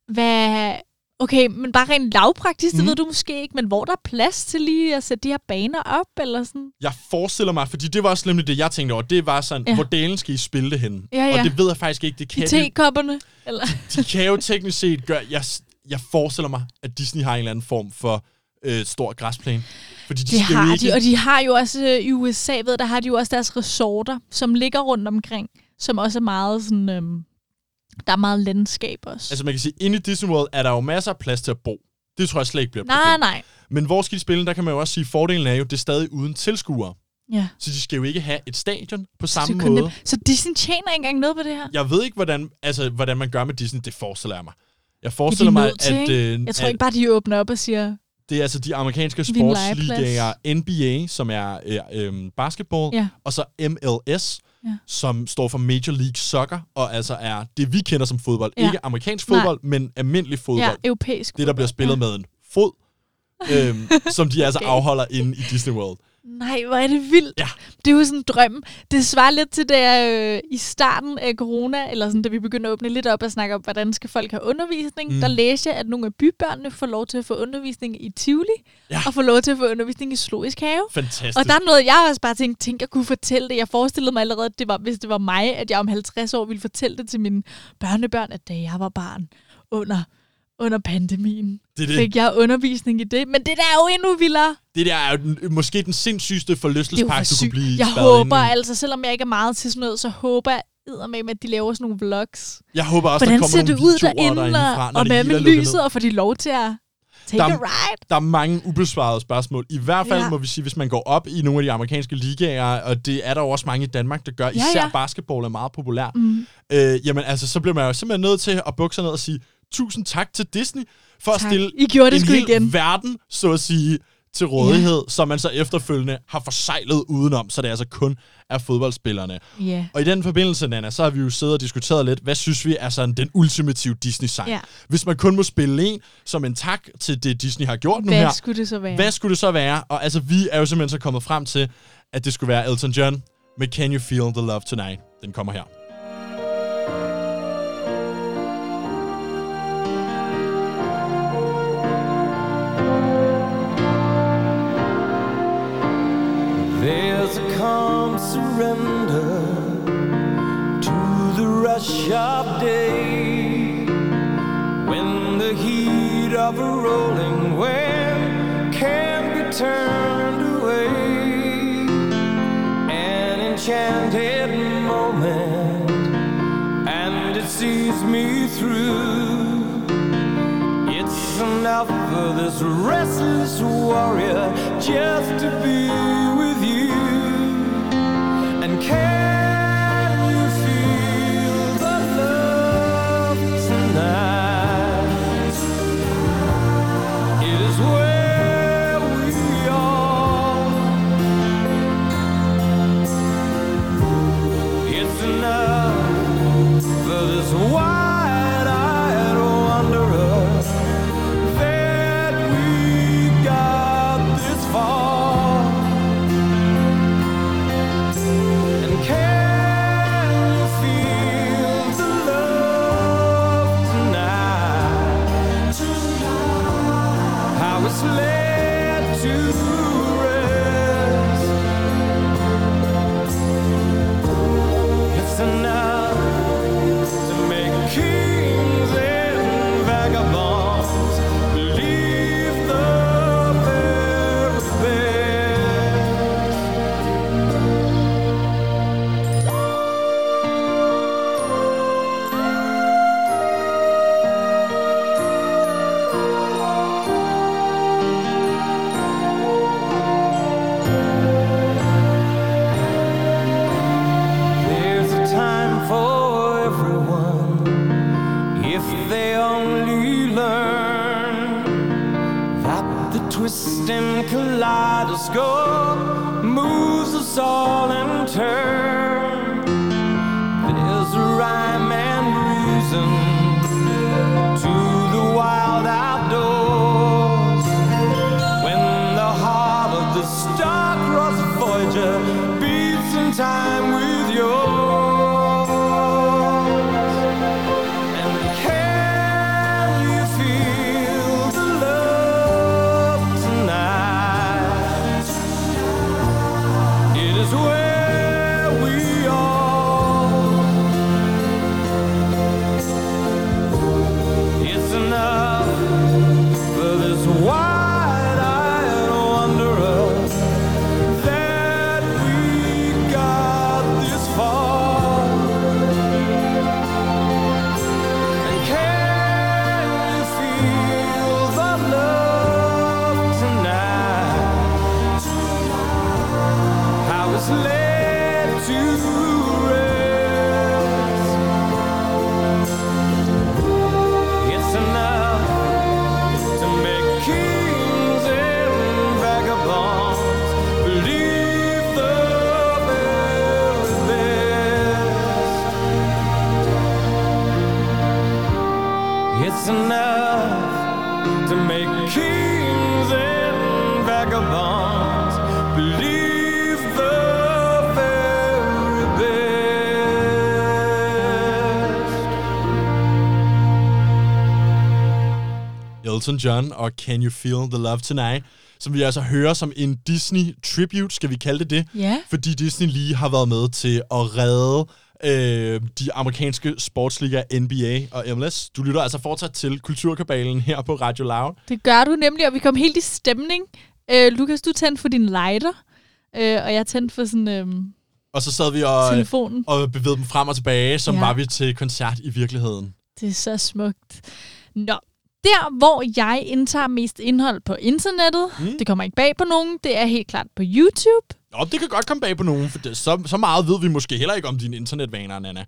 hvad... Okay, men bare rent lavpraktisk, mm. det ved du måske ikke, men hvor der er plads til lige at sætte de her baner op, eller sådan? Jeg forestiller mig, fordi det var også nemlig det, jeg tænkte over. Det var sådan, Ja. hvor delen skal I spille det henne? Ja, ja. Og det ved jeg faktisk ikke. Det I kan de, tekopperne? Eller? de kan jo teknisk set gøre... Jeg, jeg forestiller mig, at Disney har en eller anden form for øh, stor græsplæne. Fordi de Det har ikke... de, og de har jo også øh, i USA, ved, der har de jo også deres resorter, som ligger rundt omkring, som også er meget sådan... Øhm, der er meget landskab også. Altså man kan sige, inde i Disney World er der jo masser af plads til at bo. Det tror jeg slet ikke bliver et nej, problem. nej. Men hvor skal de spille? Der kan man jo også sige, at fordelen er jo, at det er stadig uden tilskuere. Ja. Så de skal jo ikke have et stadion på Så, samme kunne måde. så Disney tjener ikke engang noget på det her? Jeg ved ikke, hvordan, altså, hvordan man gør med Disney. Det forestiller jeg mig. Jeg er forestiller mig, til, at, øh, Jeg tror at ikke bare, de åbner op og siger, det er altså de amerikanske er sportsligaer, NBA, som er øh, øh, basketball, ja, og så MLS, Ja. som står for Major League Soccer, og altså er det, vi kender som fodbold. Ja. Ikke amerikansk fodbold, men almindelig fodbold. ja europæisk. Det, der bliver spillet ja. med en fod, øhm, som de altså Okay. afholder inde i Disney World. Nej, hvor er det vildt. Ja. Det er jo sådan en drøm. Det svarer lidt til da øh, i starten af corona, eller sådan, da vi begyndte at åbne lidt op og snakke om, hvordan skal folk have undervisning. Mm. Der læste jeg, at nogle af bybørnene får lov til at få undervisning i Tivoli, Ja. og får lov til at få undervisning i Zoologisk Have. Fantastisk. Og der er noget, jeg også bare tænkte, tænkte, jeg kunne fortælle det. Jeg forestillede mig allerede, at det var, hvis det var mig, at jeg om 50 år ville fortælle det til mine børnebørn, at da jeg var barn under, under pandemien, det, det, fik jeg undervisning i det. Men det der er jo endnu vildere. det der er jo den, måske den jo forlystelsespark, for du kunne blive Jeg håber inde i. altså, selvom jeg ikke er meget til sådan noget, så håber jeg med, at de laver sådan nogle vlogs. Jeg håber også, Hvordan der kommer ser det ud derinde, derindefra, og, hvad med lyset, og får de lov til at take Der a ride? Der er mange ubesvarede spørgsmål. I hvert fald Ja. må vi sige, hvis man går op i nogle af de amerikanske ligaer, og det er der jo også mange i Danmark, der gør. Ja, Især ja. basketball er meget populær. Mm. Øh, jamen altså, så bliver man jo simpelthen nødt til at bukke sig ned og sige, tusind tak til Disney, for at Tak. stille I gjorde det en hel igen. verden, så at sige, til rådighed, ja. som man så efterfølgende har forsejlet udenom, så det altså kun er fodboldspillerne. Ja. Og i den forbindelse, Nana, så har vi jo siddet og diskuteret lidt, hvad synes vi er sådan den ultimative Disney-sang? Ja. Hvis man kun må spille en som en tak til det, Disney har gjort nu Hvad her, skulle det så være? hvad skulle det så være? Og altså, vi er jo simpelthen så kommet frem til, at det skulle være Elton John med Can You Feel the Love Tonight? Den kommer her. Surrender to the rush of day when the heat of a rolling wave can be turned away. An enchanted moment, and it sees me through. It's enough for this restless warrior just to be with you care. All in turn. Elton John og Can You Feel the Love Tonight, som vi altså hører som en Disney tribute, skal vi kalde det det? Ja. Fordi Disney lige har været med til at redde øh, de amerikanske sportsliga NBA og MLS. Du lytter altså fortsat til Kulturkabalen her på Radio Loud. Det gør du nemlig, og vi kom helt i stemning. Øh, Lukas, du tændte for din lighter, øh, og jeg tændte for sådan øh, Og så sad vi og, telefonen. og bevægede dem frem og tilbage, som ja. var vi til koncert i virkeligheden. Det er så smukt. Nå, der hvor jeg indtager mest indhold på internettet, mm. det kommer ikke bag på nogen, det er helt klart på YouTube. Nå, det kan godt komme bag på nogen, for det, så, så meget ved vi måske heller ikke om dine internetvaner, Nana.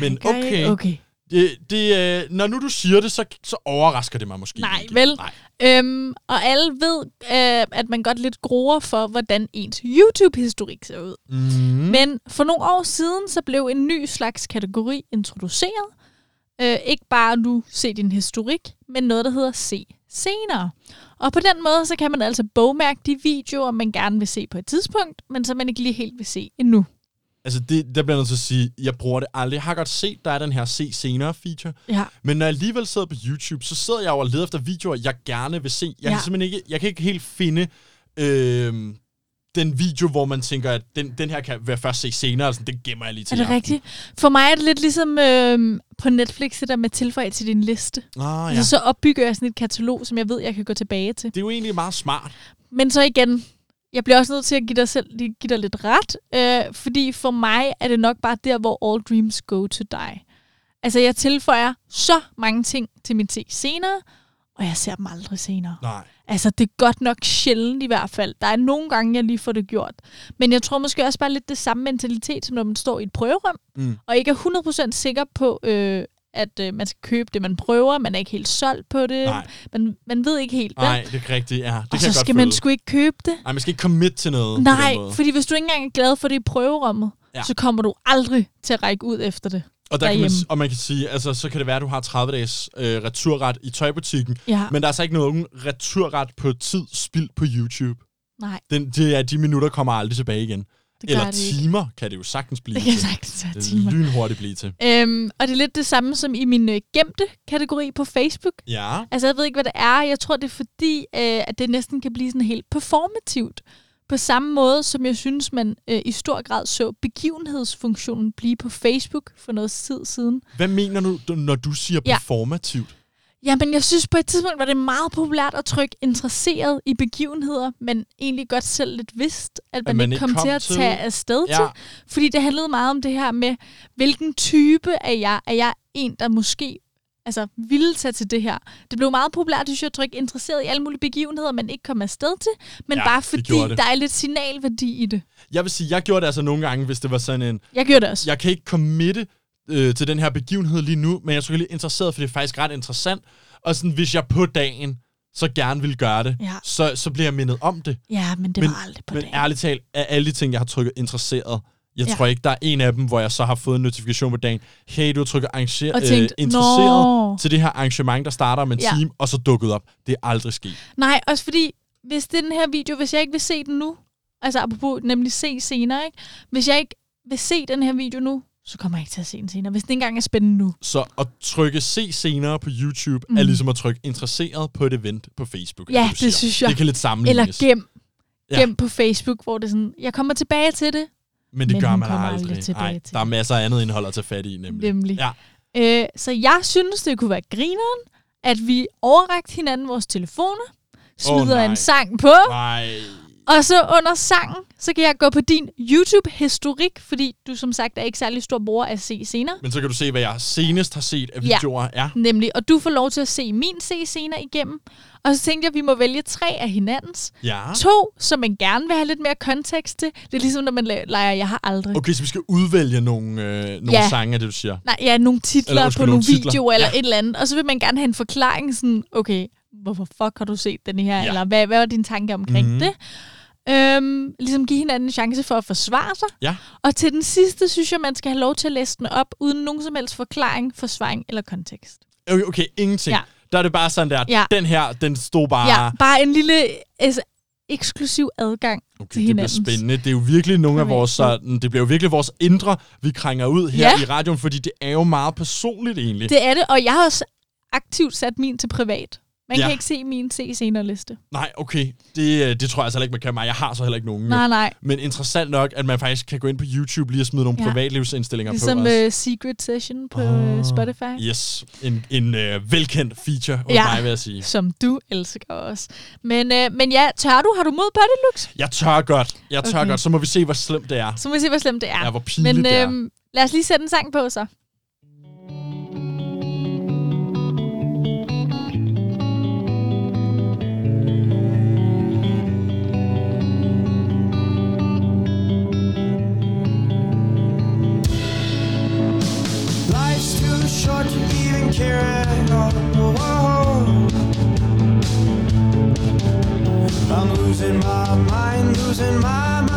Men okay, okay. Det, det, øh, når nu du siger det, så, så overrasker det mig måske Nej, ikke. vel? Nej. Øhm, og alle ved, øh, at man godt lidt gruer for, hvordan ens YouTube-historik ser ud. Mm. Men for nogle år siden, så blev en ny slags kategori introduceret. Øh, ikke bare nu se din historik, men noget, der hedder se senere. Og på den måde, så kan man altså bogmærke de videoer, man gerne vil se på et tidspunkt, men som man ikke lige helt vil se endnu. Altså, det, der bliver jeg nødt til at sige, jeg bruger det aldrig. Jeg har godt set, der er den her se senere feature. Ja. Men når jeg alligevel sidder på YouTube, så sidder jeg jo og leder efter videoer, jeg gerne vil se. Jeg, Ja. kan simpelthen ikke, jeg kan ikke helt finde øh, den video, hvor man tænker, at den, den her kan jeg først se senere. Altså, den gemmer jeg lige til Er det aften. rigtigt? For mig er det lidt ligesom øh, på Netflix, det der med tilføje til din liste. Ah, ja. Altså, så opbygger jeg sådan et katalog, som jeg ved, jeg kan gå tilbage til. Det er jo egentlig meget smart. Men så igen, jeg bliver også nødt til at give dig, selv, give dig lidt ret, øh, fordi for mig er det nok bare der, hvor all dreams go to die. Altså, jeg tilføjer så mange ting til min se senere, og jeg ser dem aldrig senere. Nej. Altså, det er godt nok sjældent i hvert fald. Der er nogle gange, jeg lige får det gjort. Men jeg tror måske også bare lidt det samme mentalitet, som når man står i et prøverum, Mm. og ikke er 100% sikker på, øh, at øh, man skal købe det, man prøver. Man er ikke helt solgt på det. Nej. Man, man ved ikke helt? Nej, det er rigtigt, ja. Det og kan så jeg godt skal man sgu ikke købe det. Nej, man skal ikke commit til noget Nej, fordi hvis du ikke engang er glad for det i prøverummet, ja. så kommer du aldrig til at række ud efter det. Og, der kan man, og man kan sige, altså, så kan det være, at du har 30 dages øh, returret i tøjbutikken, Ja, men der er altså ikke nogen returret på tid spildt på YouTube. nej, Den, det er, de minutter kommer aldrig tilbage igen. det Eller det ikke. timer kan det jo sagtens blive Det kan til. sagtens være Det timer. lynhurtigt blive til. Øhm, og det er lidt det samme som i min øh, gemte kategori på Facebook. Ja. Altså, jeg ved ikke, hvad det er. Jeg tror, det er fordi, øh, at det næsten kan blive sådan helt performativt. På samme måde, som jeg synes, man øh, i stor grad så begivenhedsfunktionen blive på Facebook for noget tid siden. Hvad mener du, når du siger Ja. performativt? Jamen, jeg synes på et tidspunkt var det meget populært at trykke interesseret i begivenheder, men egentlig godt selv lidt vidst, at man, man ikke kom, kom til at tage afsted Ja. til. Fordi det handlede meget om det her med, hvilken type er jeg? Er jeg en, der måske altså, ville tage til det her? Det blev meget populært, synes jeg, at trykke interesseret i alle mulige begivenheder, man ikke kom afsted til, men Ja, bare fordi der er lidt signalværdi i det. Jeg vil sige, jeg gjorde det altså nogle gange, hvis det var sådan en, Jeg gjorde det også. jeg kan ikke committe øh, til den her begivenhed lige nu, men jeg er selvfølgelig interesseret, for det er faktisk ret interessant. Og sådan, hvis jeg på dagen så gerne vil gøre det, Ja. så, så bliver jeg mindet om det. Ja, men det men, var aldrig på men dagen. ærligt talt, af alle de ting, jeg har trykket interesseret, jeg Ja. tror ikke, der er en af dem, hvor jeg så har fået en notifikation på dagen. Hey, du har trykket arranger- Og øh, tænkt, interesseret "Nå." til det her arrangement, der starter om en Ja. time, og så dukket op. Det er aldrig sket. Nej, også fordi, hvis det er den her video, hvis jeg ikke vil se den nu, altså apropos nemlig se senere, ikke? Hvis jeg ikke vil se den her video nu, så kommer jeg ikke til at se den senere, hvis den ikke engang er spændende nu. Så at trykke se senere på YouTube, mm. Er ligesom at trykke interesseret på et event på Facebook. Ja, det siger. synes jeg. Det kan lidt Eller sammenlignes. gem. Ja. Gem på Facebook, hvor det er sådan, jeg kommer tilbage til det, men det men gør man aldrig. aldrig tilbage Ej, til der er masser af andet indhold at tage fat i, nemlig. nemlig. Ja. Øh, så jeg synes, det kunne være grineren, at vi overrakte hinanden vores telefoner, smider nej. en sang på, Nej. Og så under sangen, så kan jeg gå på din YouTube-historik, fordi du som sagt er ikke særlig stor bruger af se senere. Men så kan du se, hvad jeg senest har set af Ja. videoer. Ja. Nemlig, og du får lov til at se min se senere igennem. Og så tænkte jeg, at vi må vælge tre af hinandens. ja. To, som man gerne vil have lidt mere kontekst til. Det er ligesom, når man leger, jeg har aldrig. Okay, så vi skal udvælge nogle, øh, nogle Ja. sange, det du siger. Nej, ja, nogle titler Eller på nogle nogle titler. videoer eller Ja. et eller andet. Og så vil man gerne have en forklaring, sådan, okay, hvorfor fuck har du set den her? Ja. Eller hvad, hvad var din tanke omkring Mhm. mm-hmm. det? Øhm, ligesom give hinanden en chance for at forsvare sig. Ja. Og til den sidste, synes jeg, man skal have lov til at læse den op, uden nogen som helst forklaring, forsvaring eller kontekst. Okay, okay ingenting. Ja. Der er det bare sådan der, Ja. den her, den stod bare... Ja, bare en lille altså, eksklusiv adgang Okay, til det bliver spændende. Det er jo virkelig nogle af vores sådan, det bliver jo virkelig vores indre, vi krænger ud her Ja. i radioen, fordi det er jo meget personligt egentlig. Det er det, og jeg har også aktivt sat min til privat. Man Ja. kan ikke se min se senere liste. Nej, okay. Det, øh, det tror jeg altså heller ikke, man kan mig. Jeg har så heller ikke nogen. Nej, nej. Men interessant nok, at man faktisk kan gå ind på YouTube lige og smide nogle Ja. privatlivsindstillinger Ligesom på os. uh, Secret Session på oh. Spotify. Yes, en, en øh, velkendt feature hos Ja. mig, vil jeg sige. Som du elsker også. Men, øh, men ja, tør du? Har du mod Bottylux? Jeg tør godt. Jeg tør Okay. godt. Så må vi se, hvor slemt det er. Så må vi se, hvor slemt det er. Ja, hvor pinligt men det er. øhm, lad os lige sætte en sang på så. Losing my mind, losing my mind,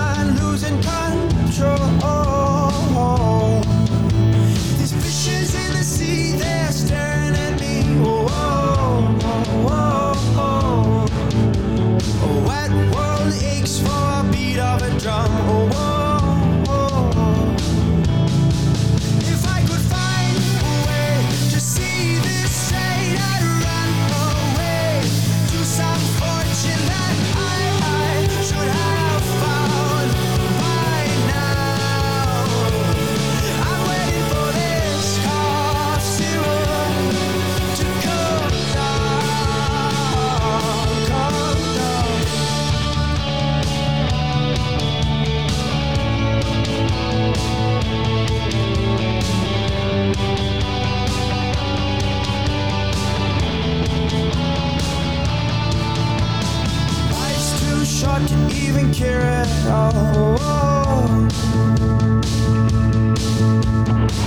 care at all.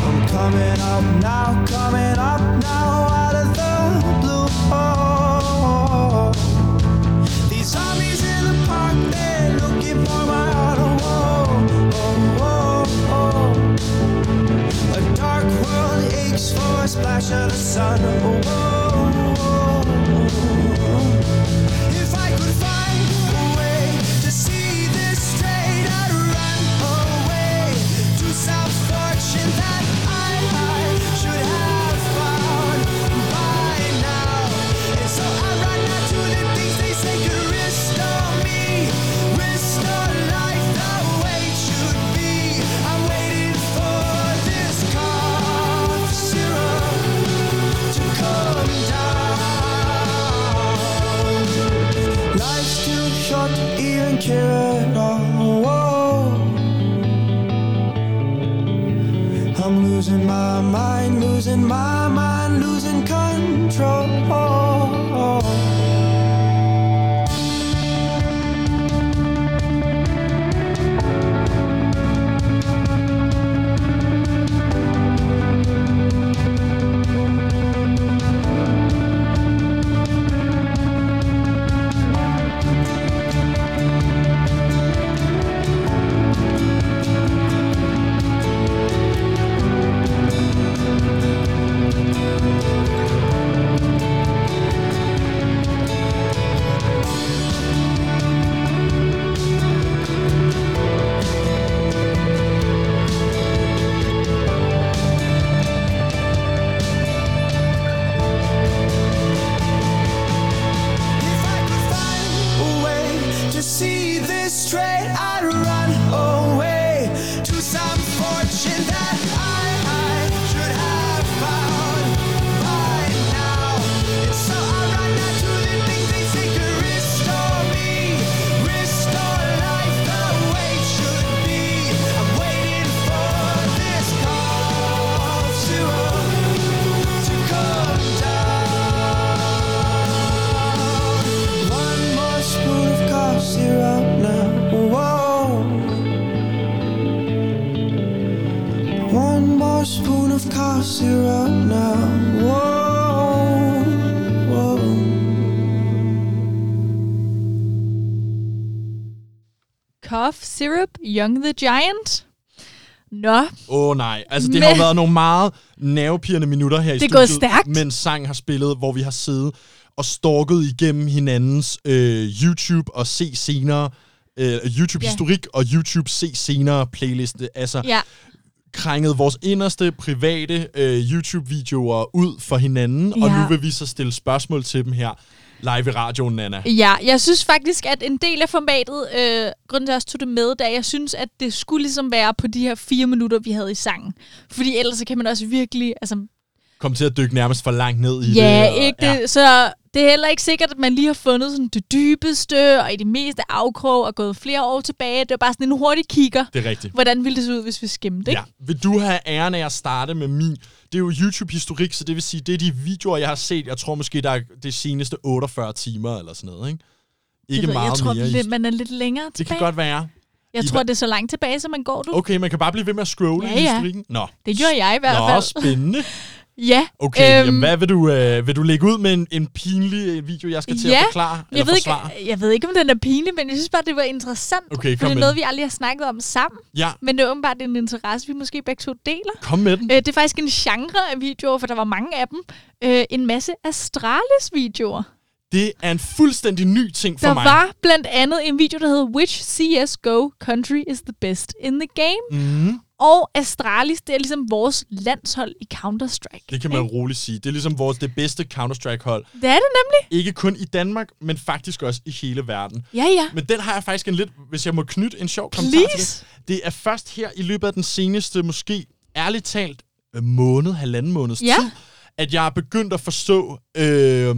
I'm coming up now, losing my Young the Giant. Nå, Åh oh, nej, altså det Men- har været nogle meget nervepirrende minutter her i Det er gået studiet, stærkt. mens sang har spillet, hvor vi har siddet og stalket igennem hinandens øh, YouTube og se senere, øh, YouTube-historik og YouTube se senere playliste. Altså ja. krænget vores inderste private øh, YouTube-videoer ud for hinanden, og Ja. nu vil vi så stille spørgsmål til dem her live i radioen, Nana. Ja, jeg synes faktisk, at en del af formatet, øh, grunden til, at jeg også tog det med, da jeg synes, at det skulle ligesom være på de her fire minutter, vi havde i sangen. Fordi ellers så kan man også virkelig, altså Kom til at dykke nærmest for langt ned i det. Ja, og- ikke det. Så det er heller ikke sikkert, at man lige har fundet sådan det dybeste og i det meste afkrog og gået flere år tilbage. Det var bare sådan en hurtig kigger. Det er rigtigt. Hvordan ville det se ud, hvis vi skæmte, ikke? Ja. Vil du have æren af at starte med min? Det er jo YouTube-historik, så det vil sige, det er de videoer, jeg har set. Jeg tror måske, der er det seneste 48 timer eller sådan noget, ikke? Ikke ved, meget jeg tror, mere. lidt, man er lidt længere det tilbage. kan godt være. Jeg I tror, det er så langt tilbage, som man går, du. Okay, man kan bare blive ved med at scrolle Ja, i ja. historikken. Nå. Det gjorde jeg i hvert Nå, fald. spændende. Ja. Okay, Øhm, jamen, hvad vil du, øh, vil du lægge ud med en, en pinlig video, jeg skal til Ja, at forklare eller Jeg ved, forsvare? ikke, jeg ved ikke, om den er pinlig, men jeg synes bare, det var interessant. Okay, kom det er noget, vi aldrig har snakket om sammen. Ja, Men det er åbenbart en interesse, vi måske begge to deler. kom med den. Øh, det er faktisk en genre af videoer, for der var mange af dem. Øh, en masse Astralis-videoer. Det er en fuldstændig ny ting for Der mig. var blandt andet en video, der hed Which CSGO country is the best in the game? Mm, Og Astralis, det er ligesom vores landshold i Counter-Strike. det kan man roligt sige. Det er ligesom vores det bedste Counter-Strike-hold. Det er det nemlig. Ikke kun i Danmark, men faktisk også i hele verden. Ja, ja. Men den har jeg faktisk en lidt, hvis jeg må knytte en sjov kommentar til Please. det. Det er først her i løbet af den seneste, måske ærligt talt, øh, måned, halvanden måneds Ja. tid, at jeg er begyndt at forstå øh,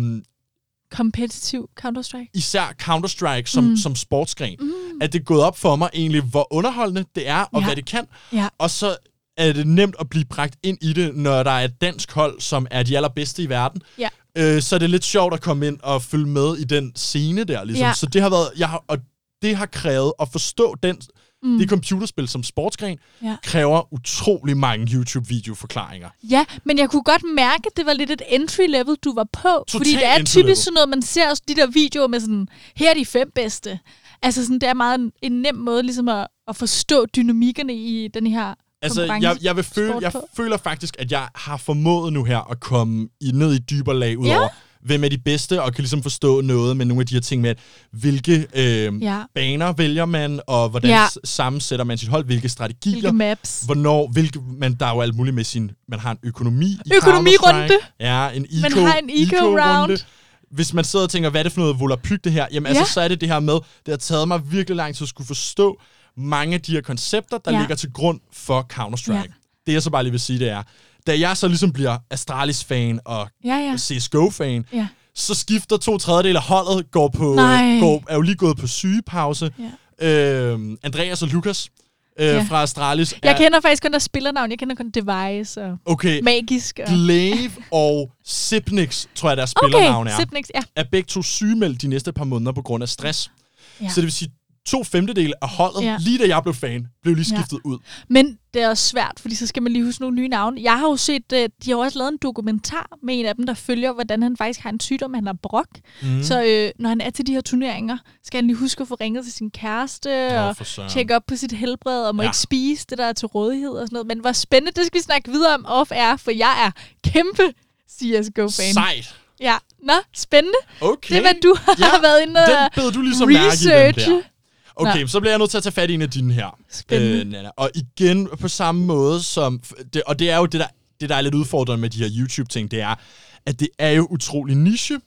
Competitive Counter-Strike. især Counter-Strike som, mm. som sportsgren. Mm. At det er gået op for mig egentlig, hvor underholdende det er, og Ja. hvad det kan. Ja. Og så er det nemt at blive bragt ind i det, når der er et dansk hold, som er de allerbedste i verden. Ja. Øh, så er det lidt sjovt at komme ind og følge med i den scene der. Ligesom. Ja. Så det har været, jeg har, og det har krævet at forstå den, mm. det computerspil som sportsgren, Ja. kræver utrolig mange YouTube-videoforklaringer. Ja, men jeg kunne godt mærke, at det var lidt et entry-level, du var på. fordi det er typisk sådan noget, man ser også de der videoer med sådan, her er de fem bedste. Altså sådan, det er meget en, en nem måde ligesom at, at forstå dynamikkerne i den her Altså, jeg, jeg, vil føle, jeg føler faktisk, at jeg har formået nu her at komme i, ned i dybere lag ud Ja. over, hvem er de bedste, og kan ligesom forstå noget med nogle af de her ting med, at hvilke øh, Ja. baner vælger man, og hvordan Ja. sammensætter man sit hold, hvilke strategier, Hvilke maps. hvornår, hvilke, man, der er jo alt muligt med sin, man har en økonomi i Økonomirunde. Ja, en eco, Man har en eco-round. eco-runde. Hvis man sidder og tænker, hvad er det for noget volapyk det her? Jamen Ja. altså, så er det det her med, det har taget mig virkelig lang tid at skulle forstå mange af de her koncepter, der Ja. ligger til grund for Counter-Strike. Ja. Ja. Det jeg så bare lige vil sige, det er, da jeg så ligesom bliver Astralis-fan og Ja, ja. CSGO-fan, Ja. så skifter to tredjedel af holdet, går på, Nej. går, er jo lige gået på sygepause. Ja. Øh, Andreas og Lukas øh, Ja. fra Astralis Jeg er, kender faktisk kun der spillernavn. Jeg kender kun Device og okay, Magisk. Og... Glaive og Sipnix, tror jeg deres spillernavn Okay, er. Sipnix, ja. er begge to sygemeldt de næste par måneder på grund af stress. Ja. Så det vil sige, to femtedele af holdet, Ja. ja. lige da jeg blev fan, blev lige Ja. skiftet ja. ud. Men det er også svært, fordi så skal man lige huske nogle nye navne. Jeg har jo set, øh, de har også lavet en dokumentar med en af dem, der følger, hvordan han faktisk har en sygdom, han har brok. Mm. Så øh, når han er til de her turneringer, skal han lige huske at få ringet til sin kæreste Nå, og tjekke op på sit helbred og må ja. Ja. ikke spise det, der er til rådighed og sådan noget. Men hvor spændende, det skal vi snakke videre om off-air, for jeg er kæmpe CSGO-fan. Sejt. Ja, nå, spændende. Okay. Det er, hvad du har Ja, været inde og Den bed du ligesom mærke i den researche. der. Okay, så bliver jeg nødt til at tage fat i en af dine her. Spændende. Øh, Nana. Og igen på samme måde som... Det, og det er jo det der, det, der er lidt udfordrende med de her YouTube-ting, det er, at det er jo utrolig niche.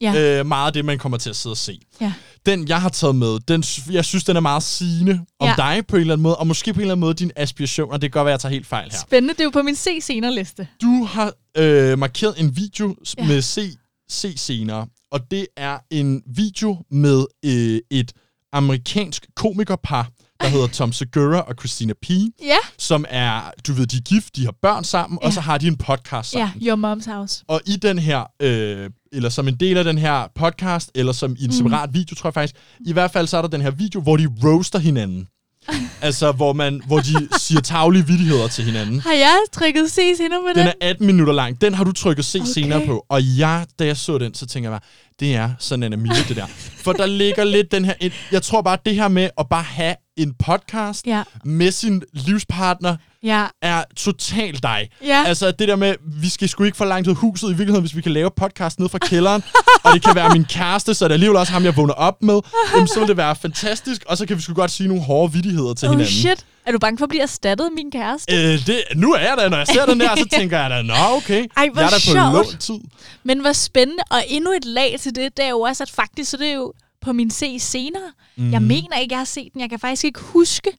Ja. Øh, meget af det, man kommer til at sidde og se. Ja. Den, jeg har taget med, den, jeg synes, den er meget sigende om Ja. dig på en eller anden måde, og måske på en eller anden måde dine aspirationer. Det kan godt være, at jeg tager helt fejl her. Spændende, det er jo på min se senere liste. Du har øh, markeret en video Ja. med C, C senere, og det er en video med øh, et amerikansk komikerpar, der hedder Tom Segura og Christina P., Ja, som er, du ved, de er gift, de har børn sammen, ja. Ja. og så har de en podcast ja, sammen. Your Mom's House. Og i den her, øh, eller som en del af den her podcast, eller som i en separat video, tror jeg faktisk, i hvert fald så er der den her video, hvor de roaster hinanden. altså, hvor, man, hvor de siger taglige vittigheder til hinanden. Har jeg trykket se senere med Den den? er 18 minutter lang. Den har du trykket se Okay. senere på. Og jeg, da jeg så den, så tænker jeg bare, det er sådan en Mille, det der. For der ligger lidt den her... Jeg tror bare, det her med at bare have en podcast Ja, med sin livspartner, ja, er totalt dig. ja. Altså det der med, vi skal sgu ikke for langt ud af huset i virkeligheden, hvis vi kan lave podcast ned fra kælderen, og det kan være min kæreste, så er det alligevel også ham, jeg vågner op med, jamen, så vil det være fantastisk, og så kan vi sgu godt sige nogle hårde vittigheder til oh hinanden. shit. Er du bange for at blive erstattet min kæreste? Øh, det, nu er jeg der, når jeg ser den der, så tænker jeg da, nå okay, Ej, jeg er der på sjovt. tid. Men hvor spændende. Og endnu et lag til det, det er jo også, at faktisk så det er jo på min se senere. Mm. Mhm. Jeg mener ikke, jeg har set den. Jeg kan faktisk ikke huske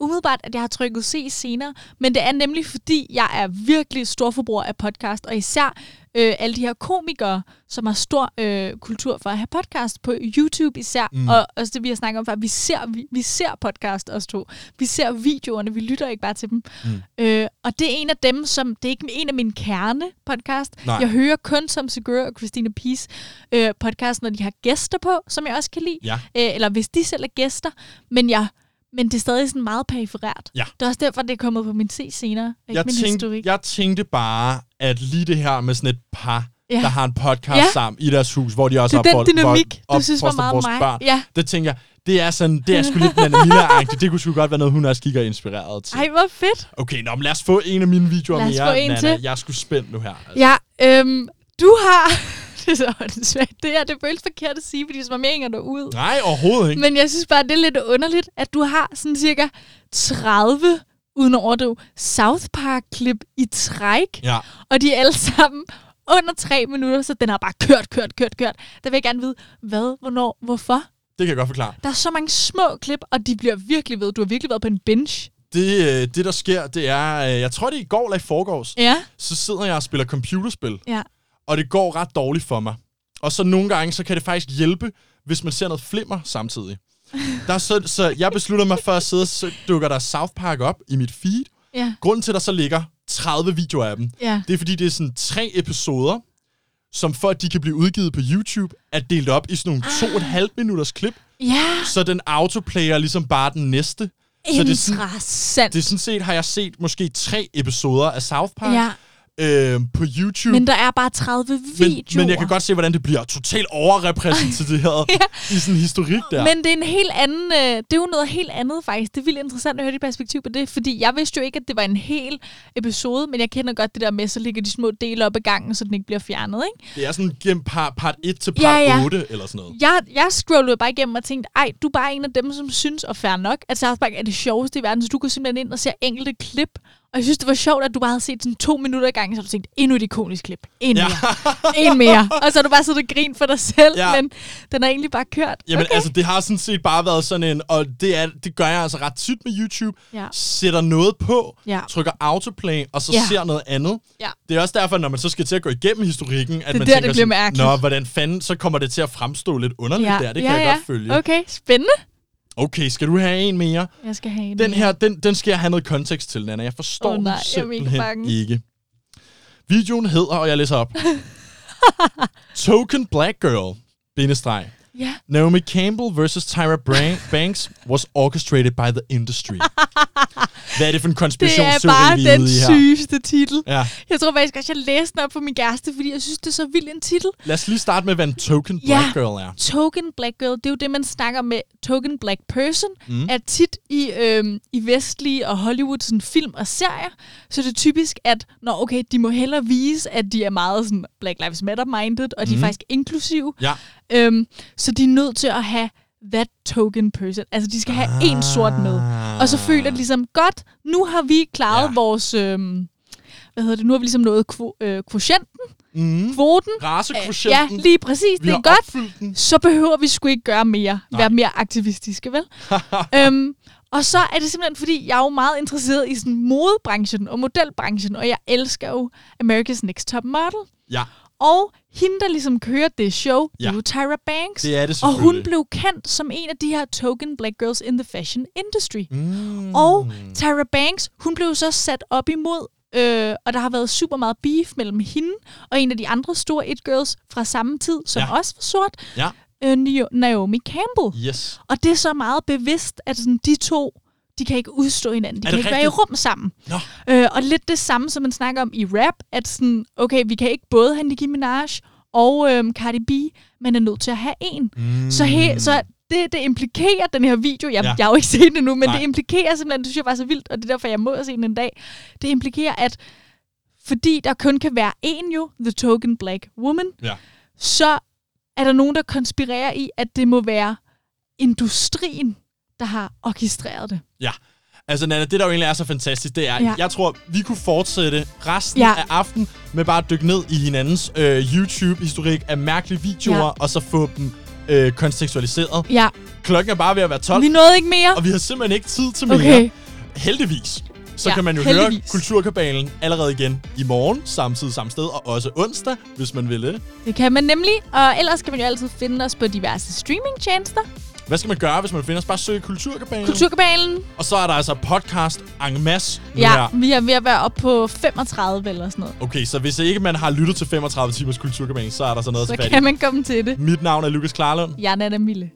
umiddelbart, at jeg har trykket se senere. Men det er nemlig, fordi jeg er virkelig stor forbruger af podcast, og især øh, alle de her komikere, som har stor øh, kultur for at have podcast på YouTube især. Mm. Og også det, vi har snakket om før. Vi ser, vi, vi ser podcast os to. Vi ser videoerne, vi lytter ikke bare til dem. Mm. Øh, og det er en af dem, som... Det er ikke en af mine kerne podcast. Nej. Jeg hører kun som Segura og Christina Peace øh, podcast, når de har gæster på, som jeg også kan lide. Ja. Øh, eller hvis de selv er gæster. Men jeg men det er stadig sådan meget periferært. Ja. Det er også derfor, det er kommet på min C senere, ikke Jeg min tænkte, historik. jeg tænkte bare, at lige det her med sådan et par, Ja. der har en podcast Ja. sammen i deres hus, hvor de også det er den opfostrer- dynamik, du synes var meget vores mig. Børn. Ja. Det tænker jeg, det er sådan, det er sgu lidt Nana Miller-agtigt. Det kunne sgu godt være noget, hun også kigger inspireret til. Ej, hvor fedt. Okay, nå, men lad os få en af mine videoer Lad os mere, få en Nana. til. Jeg er sgu spændt nu her. Altså. Ja, øhm, du har... så åndssvagt. Det her, det føles forkert at sige, fordi om jeg hænger derud. Nej, overhovedet ikke. Men jeg synes bare, det er lidt underligt, at du har sådan cirka 30, uden at overdrive, South Park-klip i træk. Ja, Og de er alle sammen under tre minutter, så den har bare kørt, kørt, kørt, kørt. Der vil jeg gerne vide, hvad, hvornår, hvorfor. det kan jeg godt forklare. Der er så mange små klip, og de bliver virkelig ved. Du har virkelig været på en binge. Det, øh, det der sker, det er, øh, jeg tror det er i går eller i forgårs, Ja. så sidder jeg og spiller computerspil, Ja. Og det går ret dårligt for mig. Og så nogle gange, så kan det faktisk hjælpe, hvis man ser noget flimmer samtidig. Der er så, så jeg beslutter mig for at sidde, så dukker der South Park op i mit feed. Ja. Grunden til, at der så ligger 30 videoer af dem, Ja. det er fordi, det er sådan tre episoder, som for at de kan blive udgivet på YouTube, er delt op i sådan nogle to og et halvt minutters klip. Ja. Så den autoplayer ligesom bare den næste. Så det er, sådan, Interessant. det er sådan set, har jeg set måske tre episoder af South Park ja. Øh, på YouTube. Men der er bare 30 videoer. men, men jeg kan godt se, hvordan det bliver totalt overrepræsenteret Ja. i sådan en historik der. Men det er en helt anden, øh, det er jo noget helt andet faktisk. Det er vildt interessant at høre dit perspektiv på det, fordi jeg vidste jo ikke, at det var en hel episode, men jeg kender godt det der med, så ligger de små dele op ad gangen, så den ikke bliver fjernet, ikke? Det er sådan gennem part, part 1 til part Ja, ja. 8 eller sådan noget. Jeg, jeg scrollede bare igennem og tænkte, ej, du er bare en af dem, som synes, og fair nok, at South Park er det sjoveste i verden, så du går simpelthen ind og ser enkelte klip, og jeg synes, det var sjovt, at du bare havde set sådan to minutter i gangen, så du tænkte, endnu et ikonisk klip, en Ja. mere, en mere, og så har du bare siddet og grint for dig selv, Ja. men den er egentlig bare kørt. Jamen okay. altså, det har sådan set bare været sådan en, og det, er, det gør jeg altså ret tit med YouTube, Ja. sætter noget på, Ja. trykker autoplay, og så Ja. ser noget andet. Ja. Det er også derfor, når man så skal til at gå igennem historikken, at er man der, tænker det bliver sådan, mærkeligt. Nå, hvordan fanden, så kommer det til at fremstå lidt underligt der. Det kan jeg godt følge. Okay, spændende. Okay, skal du have en mere? Jeg skal have en Den mere. her, den, den skal jeg have noget kontekst til, Nana. Jeg forstår Åh, nej, den jeg simpelthen bange. ikke. Videoen hedder, og jeg læser op. Token Black Girl, bindestreg. Ja. Naomi Campbell versus Tyra Banks was orchestrated by the industry. Hvad er det for en Det er konspirationsteori, bare vi er den her? sygeste titel. Ja. Jeg tror faktisk også, jeg læste den op for min kæreste, fordi jeg synes, det er så vild en titel. Lad os lige starte med, hvad en Token Ja. Black Girl er. Token Black Girl, det er jo det, man snakker med token Black Person, Mm. mm. er tit i, øhm, i vestlige og Hollywood sådan film og serier, så det er typisk, at nå, okay, de må hellere vise, at de er meget sådan Black Lives Matter-minded, og de er Mhm. faktisk inklusive. Ja. Øhm, så de er nødt til at have that token person. Altså, de skal have en sort med. Og så føler de ligesom, godt, nu har vi klaret Ja. ja. vores... Øhm, hvad hedder det? Nu har vi ligesom nået kvo, øh, quotienten, Mm. kvoten. Ja, Racekvotienten. lige præcis. vi det er godt. Så behøver vi sgu ikke gøre mere. Nej. Være mere aktivistiske, vel? øhm, og så er det simpelthen, fordi jeg er jo meget interesseret i sådan modebranchen og modelbranchen, og jeg elsker jo America's Next Top Model. Ja, Og hende, der ligesom kører det show, ja. Det er jo Tyra Banks. det er det og hun blev kendt som en af de her token black girls in the fashion industry. Mm. Og Tyra Banks, hun blev så sat op imod, øh, og der har været super meget beef mellem hende og en af de andre store it-girls fra samme tid, som Ja. også var sort, Ja, øh, Naomi Campbell. yes. Og det er så meget bevidst, at sådan, de to, de kan ikke udstå hinanden. De kan ikke være i rigtigt? rum sammen. Nå. Øh, og lidt det samme, som man snakker om i rap, at sådan, okay, vi kan ikke både have Nicki Minaj og øhm, Cardi B, men er nødt til at have en. Mm. Så, he, så det, det implikerer den her video, jeg, Ja. jeg har jo ikke set det endnu, men Nej. det implikerer simpelthen, det synes jeg var så vildt, og det er derfor, jeg må se den en dag. Det implikerer, at fordi der kun kan være én jo, the token black woman, Ja. så er der nogen, der konspirerer i, at det må være industrien, der har orkestreret det. Ja. Altså, Nana, det der jo egentlig er så fantastisk, det er, ja. Jeg tror, vi kunne fortsætte resten Ja. af aftenen med bare at dykke ned i hinandens øh, YouTube-historik af mærkelige videoer, ja. Og så få dem øh, kontekstualiseret. Ja, Klokken er bare ved at være 12, vi nåede ikke mere. og vi har simpelthen ikke tid til mere. Okay. Heldigvis. Så Ja, kan man jo høre heldigvis. Kulturkabalen allerede igen i morgen, samtidig samme sted, og også onsdag, hvis man vil det. Det kan man nemlig, og ellers kan man jo altid finde os på diverse streamingtjenester. Hvad skal man gøre, hvis man finder os? Bare søge Kulturkabalen. Kulturkabalen. Og så er der altså podcast en masse nu Ja, her. vi er ved at være oppe på 35 eller sådan noget. Okay, så hvis ikke man har lyttet til 35 timers Kulturkabalen, så er der så noget Så til fat i. kan man komme til det. Mit navn er Lukas Klarlund. Jeg er Nana Mille.